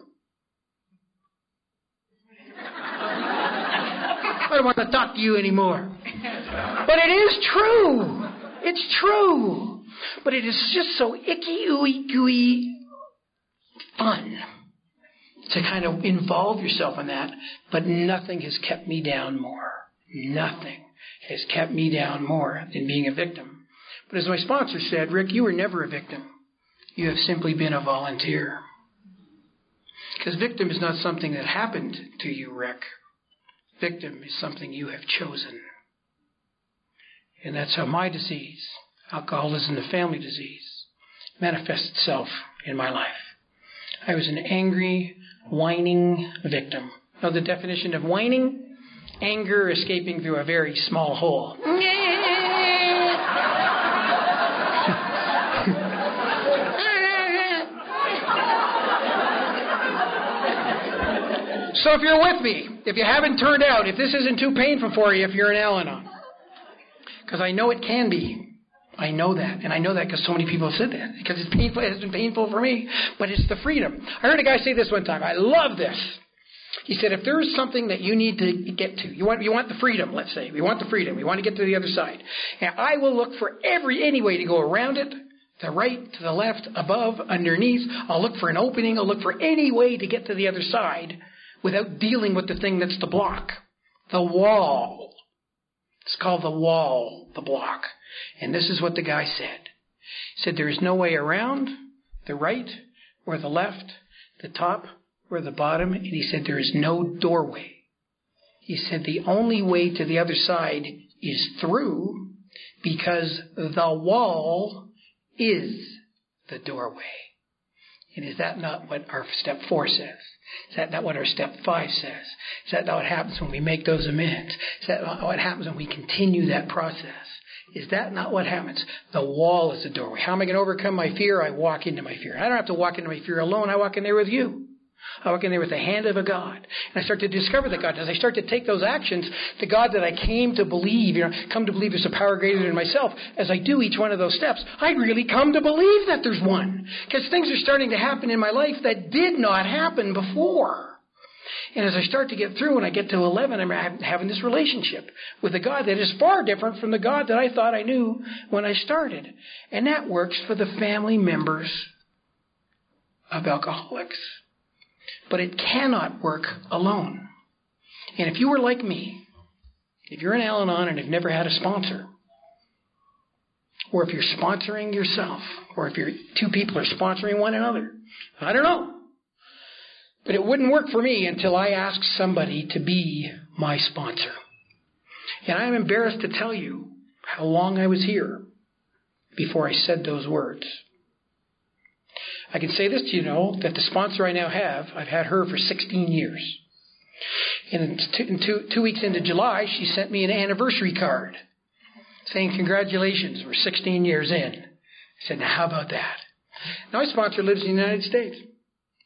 I don't want to talk to you anymore. But it is true. It's true. But it is just so icky, ooey, gooey fun to kind of involve yourself in that. But nothing has kept me down more. Nothing has kept me down more than being a victim. But as my sponsor said, Rick, you were never a victim. You have simply been a volunteer. Because victim is not something that happened to you, Rick. Victim is something you have chosen. And that's how my disease, alcoholism, the family disease, manifests itself in my life. I was an angry, whining victim. Know the definition of whining? Anger escaping through a very small hole. So if you're with me, if you haven't turned out, if this isn't too painful for you, if you're an Al Anon, because I know it can be. I know that, and I know that because so many people have said that. Because it's painful. It's been painful for me, but it's the freedom. I heard a guy say this one time. I love this. He said, if there is something that you need to get to, you want you want the freedom. Let's say we want the freedom. We want to get to the other side, and I will look for every any way to go around it. The right, to the left, above, underneath. I'll look for an opening. I'll look for any way to get to the other side without dealing with the thing that's the block. The wall. It's called the wall, the block. And this is what the guy said. He said, There is no way around the right or the left, the top or the bottom. And he said, There is no doorway. He said, The only way to the other side is through because the wall is the doorway. And is that not what our step four says? Is that not what our step five says? Is that not what happens when we make those amends? Is that not what happens when we continue that process? Is that not what happens? The wall is the doorway. How am I going to overcome my fear? I walk into my fear. I don't have to walk into my fear alone. I walk in there with you. I walk in there with the hand of a God. And I start to discover that God. As I start to take those actions, the God that I came to believe, you know, come to believe there's a power greater than myself, as I do each one of those steps, I really come to believe that there's one. Because things are starting to happen in my life that did not happen before. And as I start to get through and I get to 11, I'm having this relationship with a God that is far different from the God that I thought I knew when I started. And that works for the family members of alcoholics. But it cannot work alone. And if you were like me, if you're in Al Anon and have never had a sponsor, or if you're sponsoring yourself, or if you're, two people are sponsoring one another, I don't know. But it wouldn't work for me until I asked somebody to be my sponsor. And I'm embarrassed to tell you how long I was here before I said those words. I can say this to you know that the sponsor I now have, I've had her for 16 years. And in two, two weeks into July, she sent me an anniversary card saying, Congratulations, we're 16 years in. I said, Now, how about that? Now, my sponsor lives in the United States.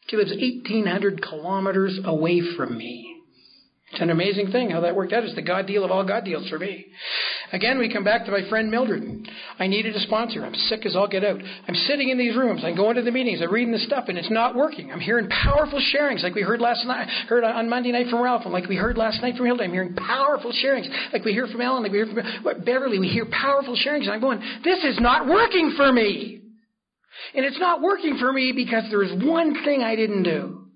She lives 1,800 kilometers away from me. It's an amazing thing how that worked out. It's the God deal of all God deals for me. Again, we come back to my friend Mildred. I needed a sponsor. I'm sick as all get out. I'm sitting in these rooms. I'm going to the meetings. I'm reading the stuff, and it's not working. I'm hearing powerful sharings, like we heard last night, heard on Monday night from Ralph, and like we heard last night from Hilda. I'm hearing powerful sharings, like we hear from Ellen, like we hear from Beverly. We hear powerful sharings, and I'm going, this is not working for me. And it's not working for me because there's one thing I didn't do.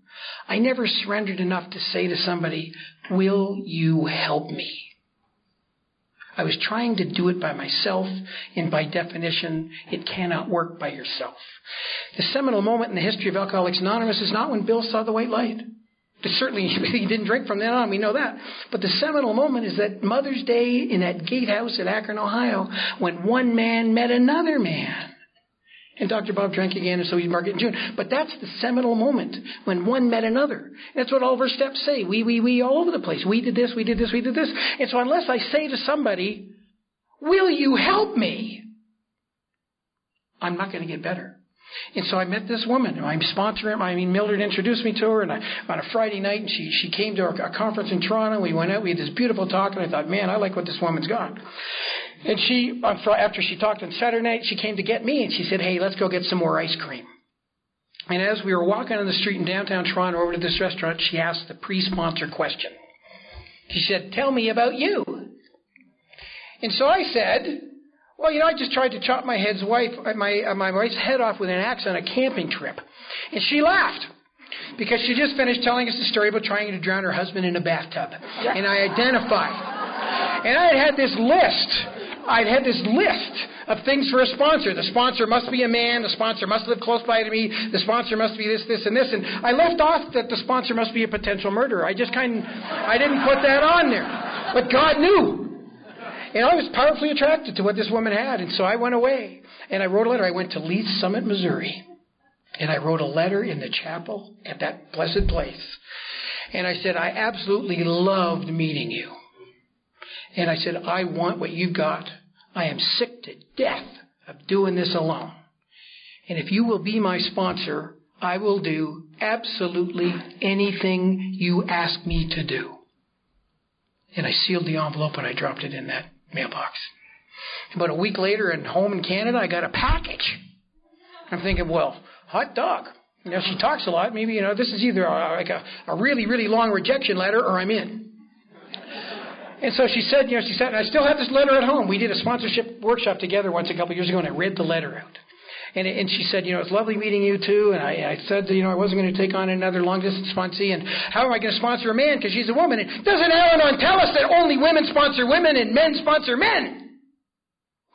I never surrendered enough to say to somebody, Will you help me? I was trying to do it by myself, and by definition, it cannot work by yourself. The seminal moment in the history of Alcoholics Anonymous is not when Bill saw the white light. Certainly, he didn't drink from then on, we know that. But the seminal moment is that Mother's Day in that gatehouse at Akron, Ohio, when one man met another man And Dr. Bob drank again, and so he's Margaret and June. But that's the seminal moment when one met another. That's what all of our steps say. We, we, we, all over the place. We did this, we did this, we did this. And so unless I say to somebody, will you help me? I'm not going to get better. And so I met this woman. I'm sponsoring. I mean, Mildred introduced me to her, and I, on a Friday night, and she she came to our, a conference in Toronto. We went out. We had this beautiful talk, and I thought, man, I like what this woman's got. And she, after she talked on Saturday night, she came to get me, and she said, hey, let's go get some more ice cream. And as we were walking on the street in downtown Toronto over to this restaurant, she asked the pre-sponsor question. She said, tell me about you. And so I said, well, you know, I just tried to chop my head's wife, uh, my uh, my wife's head off with an axe on a camping trip, and she laughed because she just finished telling us the story about trying to drown her husband in a bathtub, and I identified, and I had had this list. I'd had this list of things for a sponsor. The sponsor must be a man. The sponsor must live close by to me. The sponsor must be this, this, and this. And I left off that the sponsor must be a potential murderer. I just kind of, I didn't put that on there. But God knew. And I was powerfully attracted to what this woman had. And so I went away and I wrote a letter. I went to Lee's Summit, Missouri. And I wrote a letter in the chapel at that blessed place. And I said, I absolutely loved meeting you. And I said, I want what you've got. I am sick to death of doing this alone. And if you will be my sponsor, I will do absolutely anything you ask me to do. And I sealed the envelope and I dropped it in that mailbox. About a week later, at home in Canada, I got a package. I'm thinking, well, hot dog. You know, she talks a lot. Maybe you know this is either a, like a, a really really long rejection letter or I'm in. And so she said, you know, she said, I still have this letter at home. We did a sponsorship workship together once a couple of years ago, and I read the letter out. And, and she said, you know, it's lovely meeting you too. And I, I said, you know, I wasn't going to take on another long distance sponsee. And how am I going to sponsor a man? Because she's a woman. And doesn't Al tell us that only women sponsor women and men sponsor men?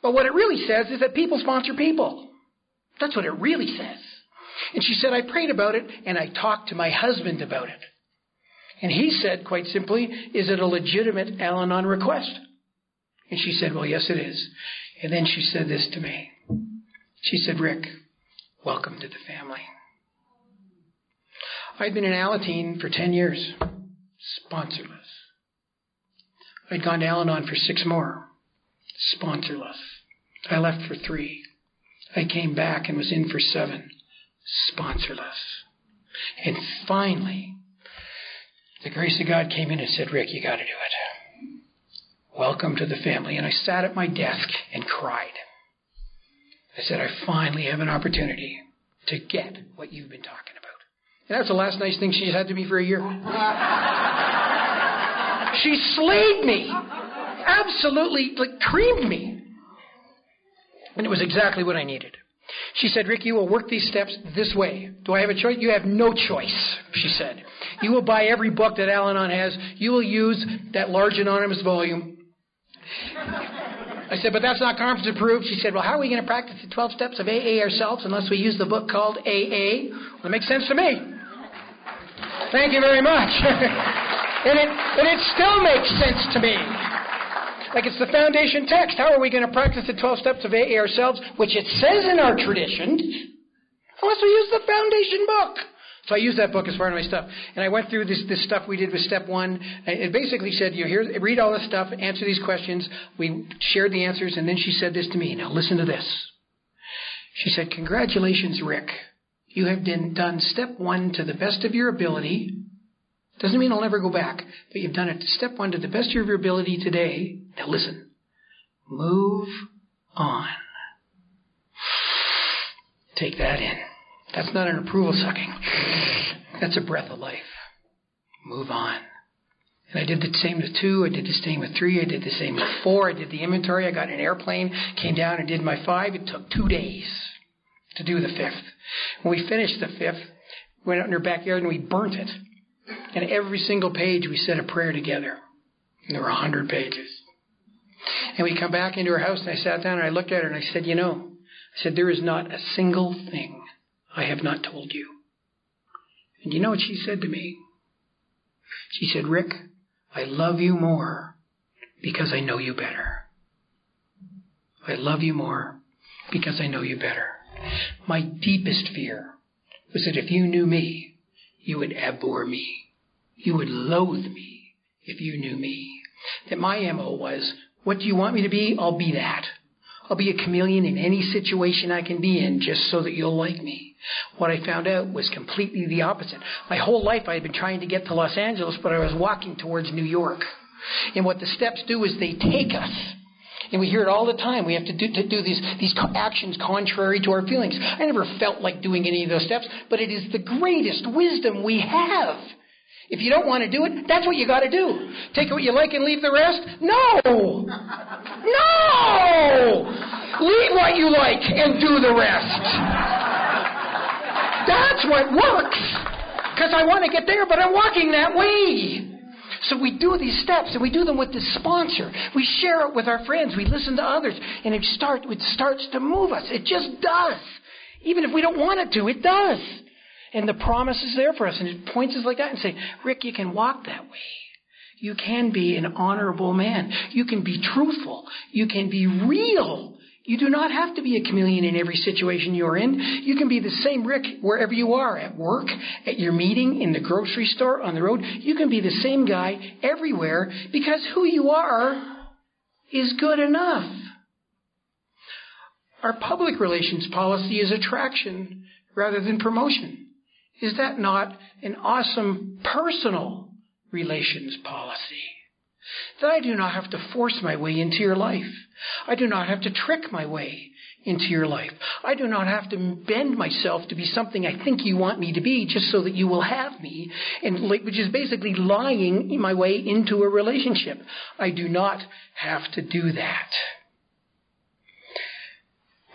But what it really says is that people sponsor people. That's what it really says. And she said, I prayed about it and I talked to my husband about it. And he said, quite simply, is it a legitimate Al Anon request? And she said, well, yes, it is. And then she said this to me. She said, Rick, welcome to the family. I'd been in Alateen for 10 years, sponsorless. I'd gone to Al Anon for six more, sponsorless. I left for three. I came back and was in for seven, sponsorless. And finally, the grace of God came in and said, Rick, you got to do it. Welcome to the family. And I sat at my desk and cried. I said, I finally have an opportunity to get what you've been talking about. And that's the last nice thing she's had to me for a year. she slayed me. Absolutely, like, creamed me. And it was exactly what I needed. She said, Rick, you will work these steps this way. Do I have a choice? You have no choice, she said. You will buy every book that Al Anon has. You will use that large anonymous volume. I said, but that's not conference approved. She said, well, how are we going to practice the 12 steps of AA ourselves unless we use the book called AA? Well, it makes sense to me. Thank you very much. and, it, and it still makes sense to me. Like it's the foundation text. How are we going to practice the 12 steps of AA ourselves, which it says in our tradition, unless we use the foundation book? So I used that book as part of my stuff. And I went through this, this stuff we did with step one. It basically said, you know, here, read all this stuff, answer these questions. We shared the answers, and then she said this to me. Now listen to this. She said, Congratulations, Rick. You have done step one to the best of your ability. Doesn't mean I'll never go back, but you've done it step one to the best of your ability today. Now listen. Move on. Take that in. That's not an approval sucking. That's a breath of life. Move on. And I did the same with two. I did the same with three. I did the same with four. I did the inventory. I got an airplane, came down and did my five. It took two days to do the fifth. When we finished the fifth, we went out in our backyard and we burnt it. And every single page we said a prayer together. And there were a hundred pages. And we come back into her house and I sat down and I looked at her and I said, you know, I said, there is not a single thing I have not told you. And you know what she said to me? She said, Rick, I love you more because I know you better. I love you more because I know you better. My deepest fear was that if you knew me, you would abhor me. You would loathe me if you knew me. That my MO was, what do you want me to be? I'll be that. I'll be a chameleon in any situation I can be in just so that you'll like me. What I found out was completely the opposite. My whole life I had been trying to get to Los Angeles, but I was walking towards New York. And what the steps do is they take us. And we hear it all the time. We have to do, to do these, these actions contrary to our feelings. I never felt like doing any of those steps, but it is the greatest wisdom we have. If you don't want to do it, that's what you got to do. Take what you like and leave the rest? No! No! Leave what you like and do the rest. That's what works. Because I want to get there, but I'm walking that way. So we do these steps and we do them with the sponsor. We share it with our friends. We listen to others. And it, start, it starts to move us. It just does. Even if we don't want it to, it does. And the promise is there for us. And it points us like that and say, Rick, you can walk that way. You can be an honorable man. You can be truthful. You can be real. You do not have to be a chameleon in every situation you're in. You can be the same Rick wherever you are, at work, at your meeting, in the grocery store, on the road. You can be the same guy everywhere because who you are is good enough. Our public relations policy is attraction rather than promotion. Is that not an awesome personal relations policy? That I do not have to force my way into your life. I do not have to trick my way into your life. I do not have to bend myself to be something I think you want me to be just so that you will have me, and which is basically lying my way into a relationship. I do not have to do that.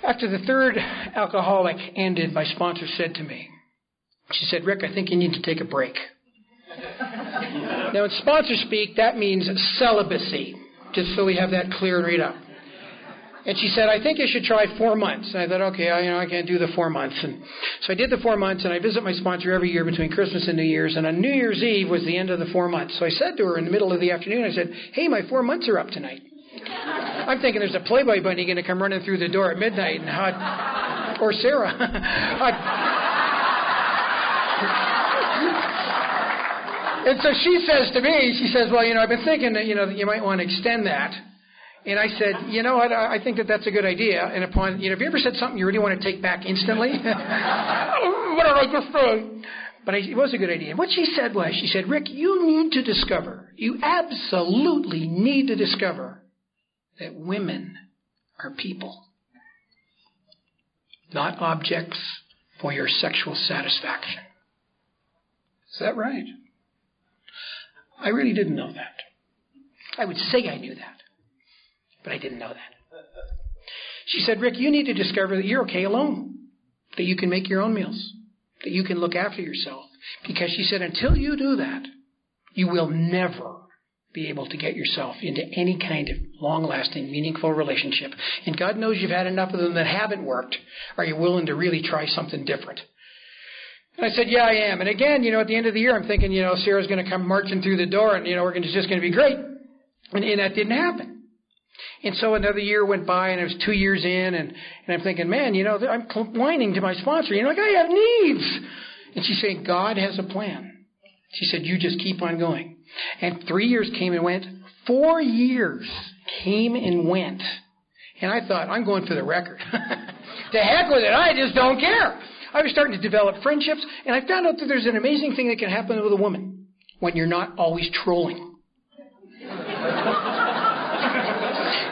After the third alcoholic ended, my sponsor said to me, she said, Rick, I think you need to take a break. now, in sponsor speak, that means celibacy, just so we have that clear and read up. And she said, I think you should try four months. And I thought, okay, I, you know, I can't do the four months. And so I did the four months, and I visit my sponsor every year between Christmas and New Year's. And on New Year's Eve was the end of the four months. So I said to her in the middle of the afternoon, I said, hey, my four months are up tonight. I'm thinking there's a Playboy bunny going to come running through the door at midnight, and hot, or Sarah. and so she says to me, she says, well, you know, I've been thinking that, you know, that you might want to extend that. And I said, you know what, I think that that's a good idea. And upon, you know, have you ever said something you really want to take back instantly? But I, it was a good idea. And What she said was, she said, Rick, you need to discover, you absolutely need to discover that women are people, not objects for your sexual satisfaction. Is that right? I really didn't know that. I would say I knew that but I didn't know that. She said, Rick, you need to discover that you're okay alone, that you can make your own meals, that you can look after yourself. Because she said, until you do that, you will never be able to get yourself into any kind of long lasting, meaningful relationship. And God knows you've had enough of them that haven't worked. Are you willing to really try something different? And I said, yeah, I am. And again, you know, at the end of the year, I'm thinking, you know, Sarah's going to come marching through the door and, you know, we're just going to be great. And, and that didn't happen. And so another year went by, and it was two years in, and, and I'm thinking, man, you know, I'm whining to my sponsor. You know, like, I have needs. And she's saying, God has a plan. She said, you just keep on going. And three years came and went. Four years came and went. And I thought, I'm going for the record. to heck with it. I just don't care. I was starting to develop friendships, and I found out that there's an amazing thing that can happen with a woman when you're not always trolling.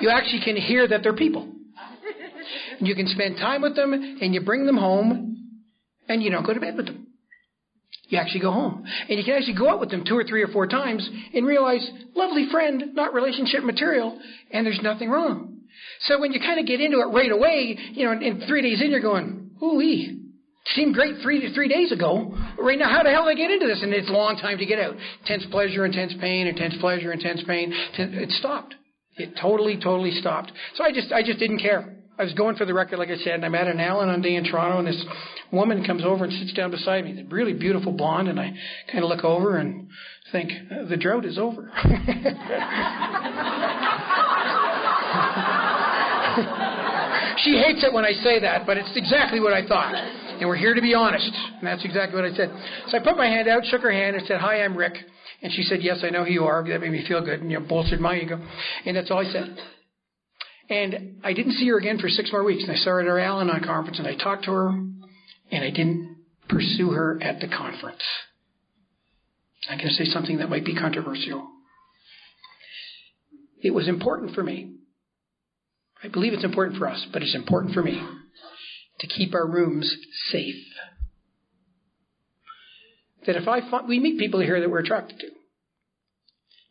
you actually can hear that they're people. You can spend time with them and you bring them home and you don't go to bed with them. You actually go home. And you can actually go out with them two or three or four times and realize, lovely friend, not relationship material, and there's nothing wrong. So when you kind of get into it right away, you know, in three days in, you're going, ooh. Seemed great three three days ago. Right now, how the hell did I get into this? And it's a long time to get out. Intense pleasure, intense pain, intense pleasure, intense pain. It stopped. It totally, totally stopped. So I just, I just didn't care. I was going for the record, like I said, and I'm at an Al Anon one day in Toronto, and this woman comes over and sits down beside me, really beautiful blonde, and I kind of look over and think, the drought is over. She hates it when I say that, but it's exactly what I thought. And we're here to be honest. And that's exactly what I said. So I put my hand out, shook her hand, and said, Hi, I'm Rick. And she said, Yes, I know who you are. That made me feel good and you know, bolstered my ego. And that's all I said. And I didn't see her again for six more weeks. And I saw her at our Al Anon conference and I talked to her and I didn't pursue her at the conference. I'm going to say something that might be controversial. It was important for me. I believe it's important for us, but it's important for me to keep our rooms safe. That if I find, we meet people here that we're attracted to,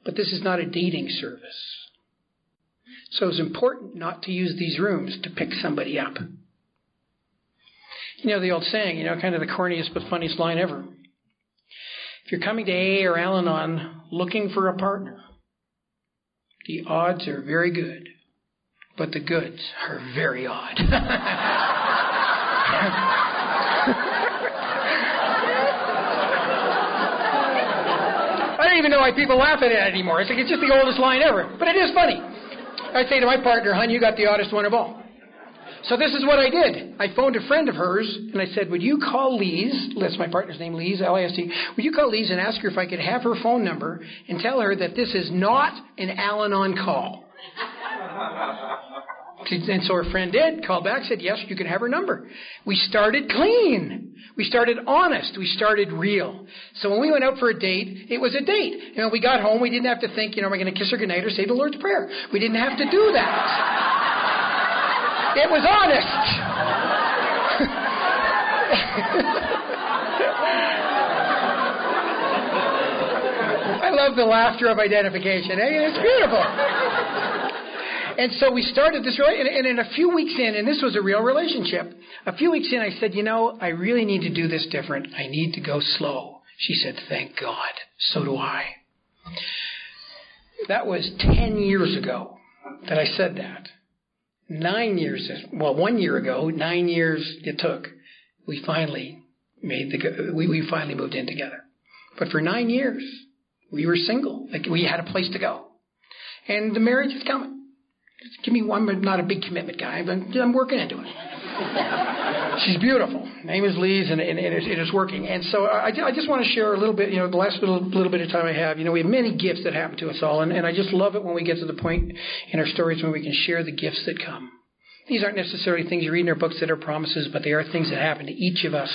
but this is not a dating service. So it's important not to use these rooms to pick somebody up. You know the old saying, you know, kind of the corniest but funniest line ever. If you're coming to AA or Al Anon looking for a partner, the odds are very good, but the goods are very odd. I don't even know why people laugh at it anymore. It's like it's just the oldest line ever. But it is funny. I say to my partner, hon, you got the oddest one of all. So this is what I did. I phoned a friend of hers and I said, Would you call Lise? That's my partner's name, Lise, L I S T. Would you call Lise and ask her if I could have her phone number and tell her that this is not an Al Anon call? And so her friend did, call back, said, Yes, you can have her number. We started clean. We started honest. We started real. So when we went out for a date, it was a date. You know, we got home, we didn't have to think, you know, am I going to kiss her goodnight or say the Lord's Prayer? We didn't have to do that. it was honest. I love the laughter of identification. It's beautiful. And so we started this, relationship, and in a few weeks in, and this was a real relationship, a few weeks in, I said, you know, I really need to do this different. I need to go slow. She said, thank God. So do I. That was 10 years ago that I said that. Nine years, well, one year ago, nine years it took, we finally made the, we, we finally moved in together. But for nine years, we were single. Like we had a place to go. And the marriage is coming. Give me one, but not a big commitment guy, but I'm working into it. She's beautiful. Name is Lise, and, and, and it is working. And so I, I just want to share a little bit, you know, the last little, little bit of time I have. You know, we have many gifts that happen to us all, and, and I just love it when we get to the point in our stories when we can share the gifts that come. These aren't necessarily things you read in our books that are promises, but they are things that happen to each of us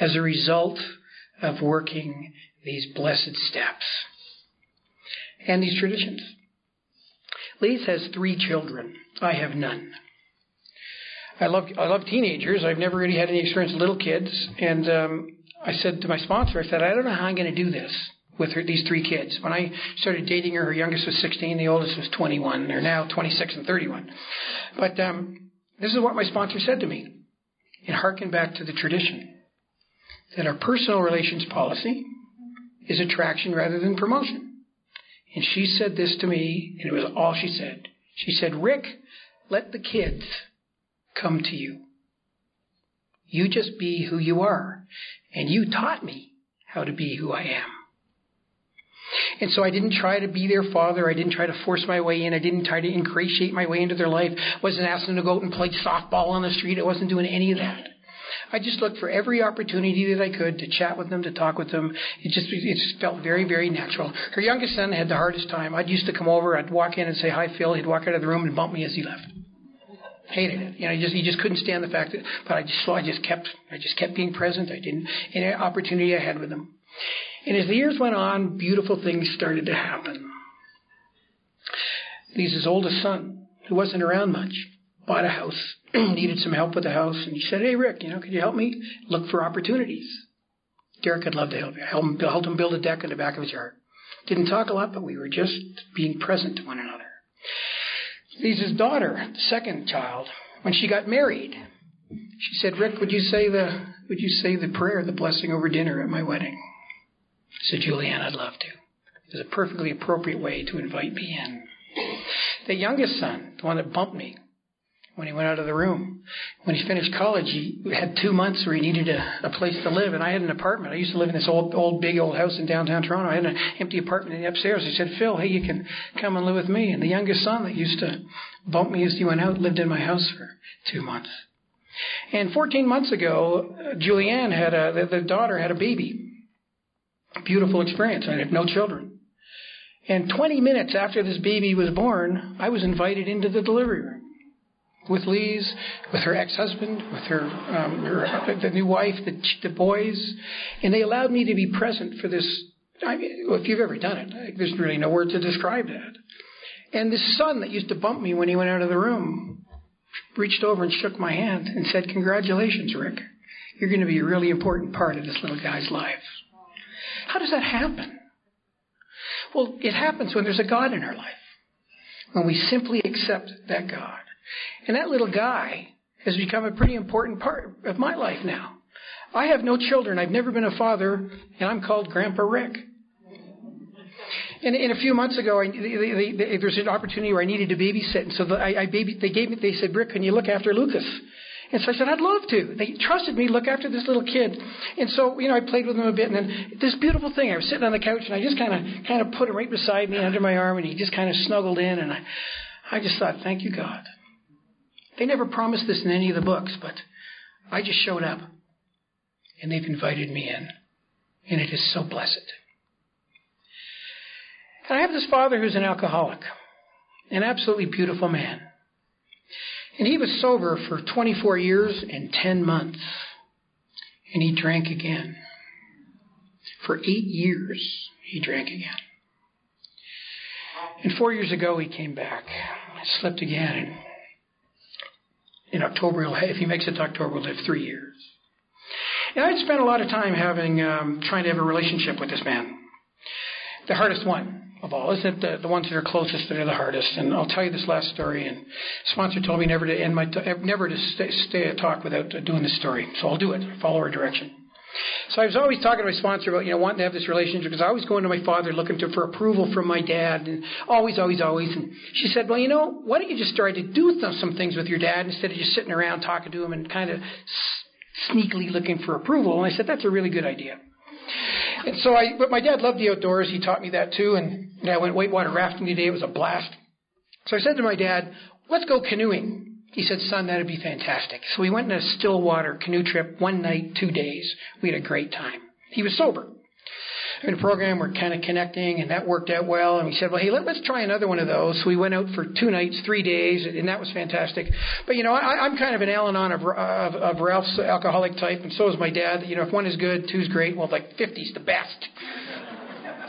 as a result of working these blessed steps and these traditions. Lise has three children. I have none. I love I love teenagers. I've never really had any experience with little kids, and um, I said to my sponsor, I said, I don't know how I'm going to do this with her, these three kids. When I started dating her, her youngest was 16, the oldest was 21. They're now 26 and 31. But um, this is what my sponsor said to me, and harken back to the tradition that our personal relations policy is attraction rather than promotion. And she said this to me, and it was all she said. She said, Rick, let the kids come to you. You just be who you are. And you taught me how to be who I am. And so I didn't try to be their father. I didn't try to force my way in. I didn't try to ingratiate my way into their life. I wasn't asking them to go out and play softball on the street. I wasn't doing any of that. I just looked for every opportunity that I could to chat with them, to talk with them. It just it just felt very, very natural. Her youngest son had the hardest time. I'd used to come over, I'd walk in and say hi, Phil. He'd walk out of the room and bump me as he left. Hated it. You know, he just he just couldn't stand the fact that. But I just so I just kept I just kept being present. I didn't any opportunity I had with them. And as the years went on, beautiful things started to happen. Lisa's oldest son, who wasn't around much, bought a house, needed some help with the house, and he said, "Hey, Rick, you know, could you help me look for opportunities?" Derek, I'd love to help you. I helped him, helped him build a deck in the back of his yard. Didn't talk a lot, but we were just being present to one another. Lisa's daughter, the second child, when she got married, she said, "Rick, would you say the would you say the prayer, the blessing over dinner at my wedding?" I said, "Julianne, I'd love to." It was a perfectly appropriate way to invite me in. The youngest son, the one that bumped me, when he went out of the room. When he finished college, he had two months where he needed a, a place to live, and I had an apartment. I used to live in this old, old, big old house in downtown Toronto. I had an empty apartment in the upstairs. He said, "Phil, hey, you can come and live with me." And the youngest son that used to bump me as he went out lived in my house for two months. And 14 months ago, Julianne had a the, the daughter had a baby. Beautiful experience. I had no children. And 20 minutes after this baby was born, I was invited into the delivery room with Lise, with her ex-husband, with her, um, her the new wife, the, the boys, and they allowed me to be present for this. I mean, if you've ever done it, there's really no word to describe that. And this son that used to bump me when he went out of the room reached over and shook my hand and said, "Congratulations, Rick. You're going to be a really important part of this little guy's life." How does that happen? Well, it happens when there's a God in our life. When we simply accept that God. And that little guy has become a pretty important part of my life now. I have no children. I've never been a father, and I'm called Grandpa Rick. And, and a few months ago, I, they, they, they, there's an opportunity where I needed to babysit, and so the, I, I baby, they gave me. They said, "Rick, can you look after Lucas?" And so I said, I'd love to. They trusted me to look after this little kid. And so, you know, I played with him a bit. And then this beautiful thing, I was sitting on the couch and I just kind of, kind of put him right beside me under my arm and he just kind of snuggled in. And I, I just thought, thank you, God. They never promised this in any of the books, but I just showed up and they've invited me in. And it is so blessed. And I have this father who's an alcoholic, an absolutely beautiful man. And he was sober for 24 years and 10 months. And he drank again. For eight years, he drank again. And four years ago, he came back. Slipped again in October, he'll have, if he makes it to October, he'll live three years. And I'd spent a lot of time having, um, trying to have a relationship with this man. The hardest one of all, isn't it? The, the ones that are closest that are the hardest. And I'll tell you this last story. And sponsor told me never to end my, t- never to stay, stay a talk without doing this story. So I'll do it. Follow her direction. So I was always talking to my sponsor about, you know, wanting to have this relationship because I was going to my father looking to, for approval from my dad and always, always, always. And she said, well, you know, why don't you just try to do th- some things with your dad instead of just sitting around talking to him and kind of s- sneakily looking for approval? And I said, that's a really good idea. And so I, but my dad loved the outdoors. He taught me that too. And, and I went whitewater rafting today. It was a blast. So I said to my dad, let's go canoeing. He said, son, that'd be fantastic. So we went on a Stillwater canoe trip, one night, two days. We had a great time. He was sober. In a program, we're kind of connecting, and that worked out well. And we said, well, hey, let, us try another one of those. So we went out for two nights, three days, and that was fantastic. But, you know, I, I'm kind of an Al Anon of, of, of Ralph's alcoholic type, and so is my dad. You know, if one is good, two's great. Well, like 50's the best.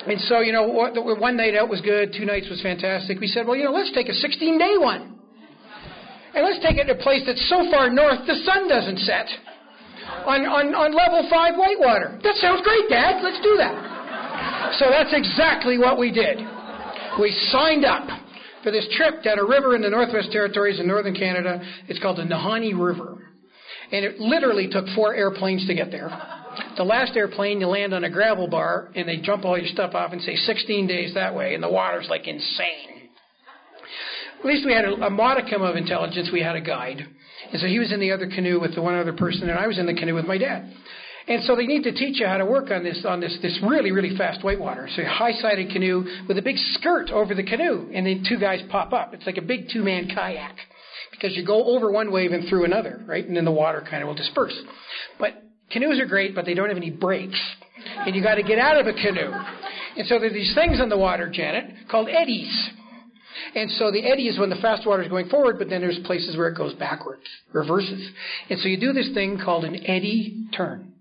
And so, you know, one night out was good, two nights was fantastic. We said, well, you know, let's take a 16 day one. And let's take it to a place that's so far north the sun doesn't set. On, on, on level 5 Whitewater. That sounds great, Dad. Let's do that. So that's exactly what we did. We signed up for this trip down a river in the Northwest Territories in northern Canada. It's called the Nahanni River. And it literally took four airplanes to get there. The last airplane, you land on a gravel bar and they jump all your stuff off and say 16 days that way, and the water's like insane. At least we had a, a modicum of intelligence. We had a guide. And so he was in the other canoe with the one other person, and I was in the canoe with my dad. And so they need to teach you how to work on this on this this really really fast whitewater. So a high-sided canoe with a big skirt over the canoe, and then two guys pop up. It's like a big two-man kayak because you go over one wave and through another, right? And then the water kind of will disperse. But canoes are great, but they don't have any brakes, and you got to get out of a canoe. And so there are these things in the water, Janet, called eddies. And so the eddy is when the fast water is going forward, but then there's places where it goes backwards, reverses. And so you do this thing called an eddy turn.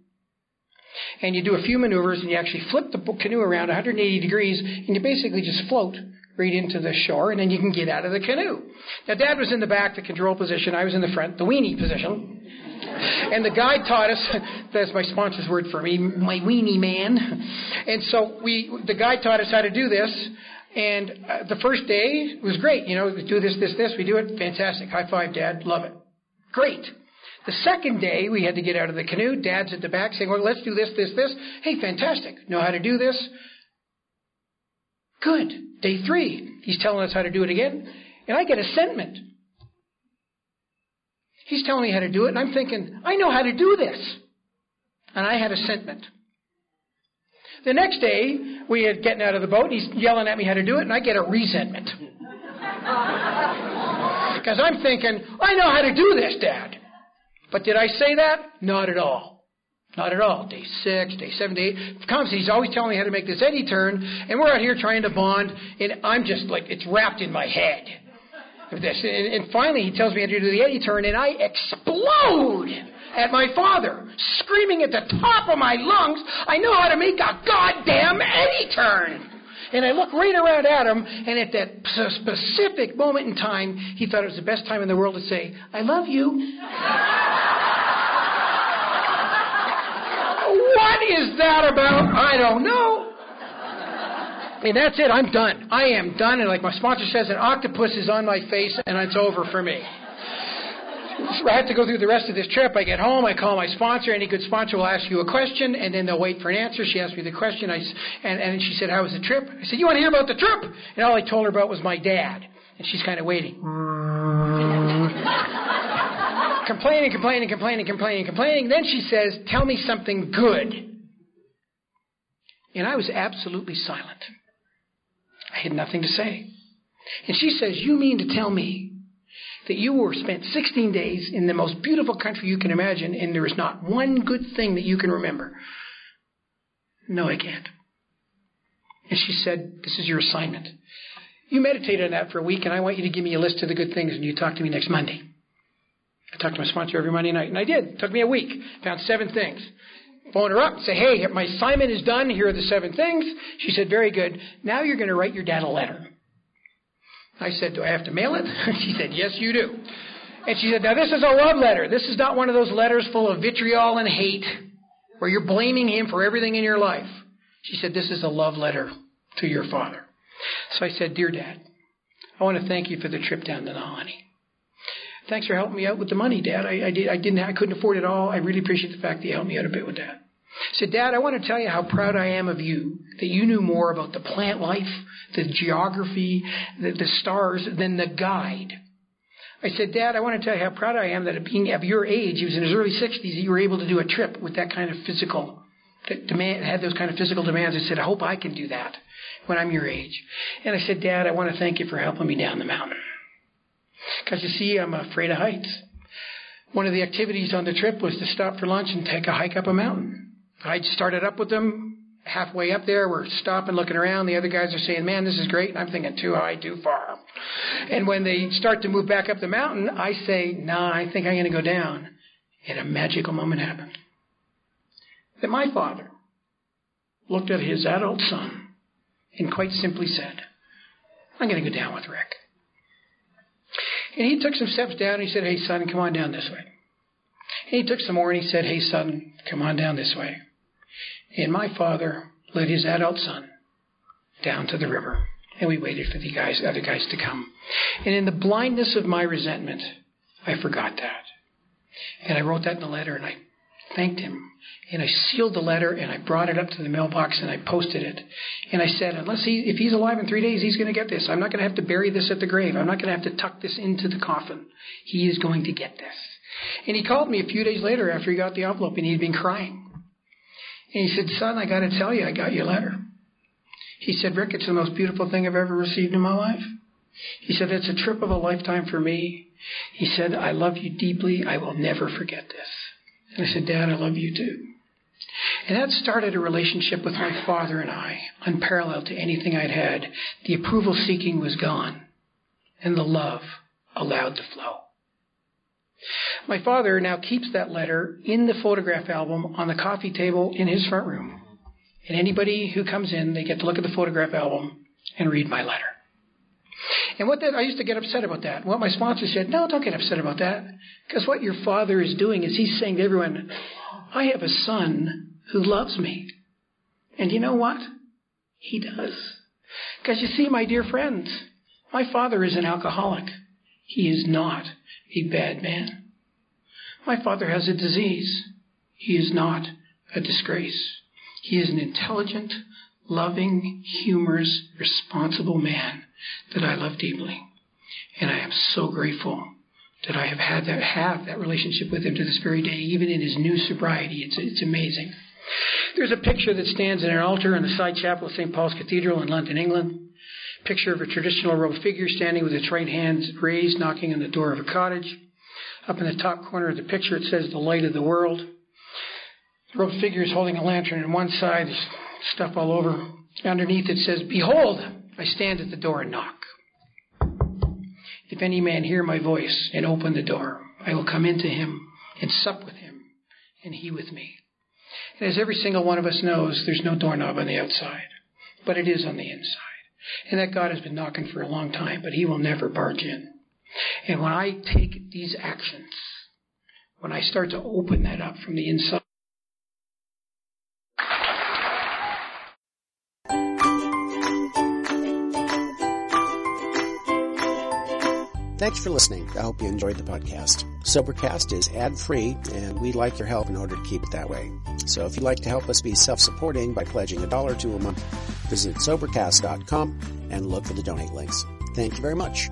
And you do a few maneuvers and you actually flip the canoe around 180 degrees and you basically just float right into the shore and then you can get out of the canoe. Now dad was in the back, the control position. I was in the front, the weenie position. And the guide taught us, that's my sponsor's word for me, my weenie man. And so we, the guide taught us how to do this. And uh, the first day was great. You know, do this, this, this. We do it. Fantastic. High five, Dad. Love it. Great. The second day, we had to get out of the canoe. Dad's at the back saying, well, let's do this, this, this. Hey, fantastic. Know how to do this? Good. Day three, he's telling us how to do it again. And I get a sentiment. He's telling me how to do it, and I'm thinking, I know how to do this. And I had a sentiment. The next day, we had getting out of the boat, and he's yelling at me how to do it, and I get a resentment. Because I'm thinking, I know how to do this, Dad. But did I say that? Not at all. Not at all. Day six, day seven, day eight. Comes, he's always telling me how to make this eddy turn, and we're out here trying to bond, and I'm just like, it's wrapped in my head. This. And, and finally, he tells me how to do the eddy turn, and I explode at my father, screaming at the top of my lungs, I know how to make a goddamn eddy turn. And I look right around at him, and at that specific moment in time, he thought it was the best time in the world to say, I love you. what is that about? I don't know. And that's it. I'm done. I am done. And like my sponsor says, an octopus is on my face, and it's over for me. I have to go through the rest of this trip. I get home, I call my sponsor. Any good sponsor will ask you a question, and then they'll wait for an answer. She asked me the question, I, and, and she said, How was the trip? I said, You want to hear about the trip? And all I told her about was my dad. And she's kind of waiting. complaining, complaining, complaining, complaining, complaining. Then she says, Tell me something good. And I was absolutely silent. I had nothing to say. And she says, You mean to tell me that you were spent 16 days in the most beautiful country you can imagine, and there is not one good thing that you can remember. No, I can't. And she said, This is your assignment. You meditated on that for a week, and I want you to give me a list of the good things, and you talk to me next Monday. I talk to my sponsor every Monday night, and I did. It took me a week. Found seven things. Phone her up, say, hey, my assignment is done. Here are the seven things. She said, very good. Now you're going to write your dad a letter. I said, Do I have to mail it? she said, Yes, you do. And she said, Now this is a love letter. This is not one of those letters full of vitriol and hate where you're blaming him for everything in your life. She said, This is a love letter to your father. So I said, Dear Dad, I want to thank you for the trip down to Nahanni. Thanks for helping me out with the money, Dad. I, I, did, I didn't, I couldn't afford it all. I really appreciate the fact that you helped me out a bit with that. I said, Dad, I want to tell you how proud I am of you that you knew more about the plant life, the geography, the, the stars than the guide. I said, Dad, I want to tell you how proud I am that being of your age, he was in his early 60s, you were able to do a trip with that kind of physical demand, had those kind of physical demands. I said, I hope I can do that when I'm your age. And I said, Dad, I want to thank you for helping me down the mountain. Because you see, I'm afraid of heights. One of the activities on the trip was to stop for lunch and take a hike up a mountain. I'd started up with them. Halfway up there, we're stopping, looking around. The other guys are saying, "Man, this is great." And I'm thinking, "Too high, too far." And when they start to move back up the mountain, I say, "Nah, I think I'm going to go down." And a magical moment happened. That my father looked at his adult son and quite simply said, "I'm going to go down with Rick." And he took some steps down. And he said, "Hey, son, come on down this way." And he took some more and he said, "Hey, son, come on down this way." And my father led his adult son down to the river. And we waited for the guys, other guys to come. And in the blindness of my resentment, I forgot that. And I wrote that in the letter and I thanked him. And I sealed the letter and I brought it up to the mailbox and I posted it. And I said, unless he, if he's alive in three days, he's going to get this. I'm not going to have to bury this at the grave. I'm not going to have to tuck this into the coffin. He is going to get this. And he called me a few days later after he got the envelope and he'd been crying. And he said, Son, I got to tell you, I got your letter. He said, Rick, it's the most beautiful thing I've ever received in my life. He said, It's a trip of a lifetime for me. He said, I love you deeply. I will never forget this. And I said, Dad, I love you too. And that started a relationship with my father and I, unparalleled to anything I'd had. The approval seeking was gone, and the love allowed to flow. My father now keeps that letter in the photograph album on the coffee table in his front room. And anybody who comes in, they get to look at the photograph album and read my letter. And what that, I used to get upset about that. What my sponsor said, no, don't get upset about that. Because what your father is doing is he's saying to everyone, I have a son who loves me. And you know what? He does. Because you see, my dear friends, my father is an alcoholic. He is not a bad man. My father has a disease. He is not a disgrace. He is an intelligent, loving, humorous, responsible man that I love deeply. And I am so grateful that I have had to have that relationship with him to this very day, even in his new sobriety. It's, it's amazing. There's a picture that stands in an altar in the side chapel of St. Paul's Cathedral in London, England. Picture of a traditional robed figure standing with its right hand raised, knocking on the door of a cottage. Up in the top corner of the picture, it says, The Light of the World. The robed figure is holding a lantern on one side, stuff all over. Underneath it says, Behold, I stand at the door and knock. If any man hear my voice and open the door, I will come into him and sup with him, and he with me. And as every single one of us knows, there's no doorknob on the outside, but it is on the inside. And that God has been knocking for a long time, but he will never barge in. And when I take these actions, when I start to open that up from the inside, Thanks for listening. I hope you enjoyed the podcast. Sobercast is ad free, and we'd like your help in order to keep it that way. So if you'd like to help us be self supporting by pledging a dollar to a month, visit Sobercast.com and look for the donate links. Thank you very much.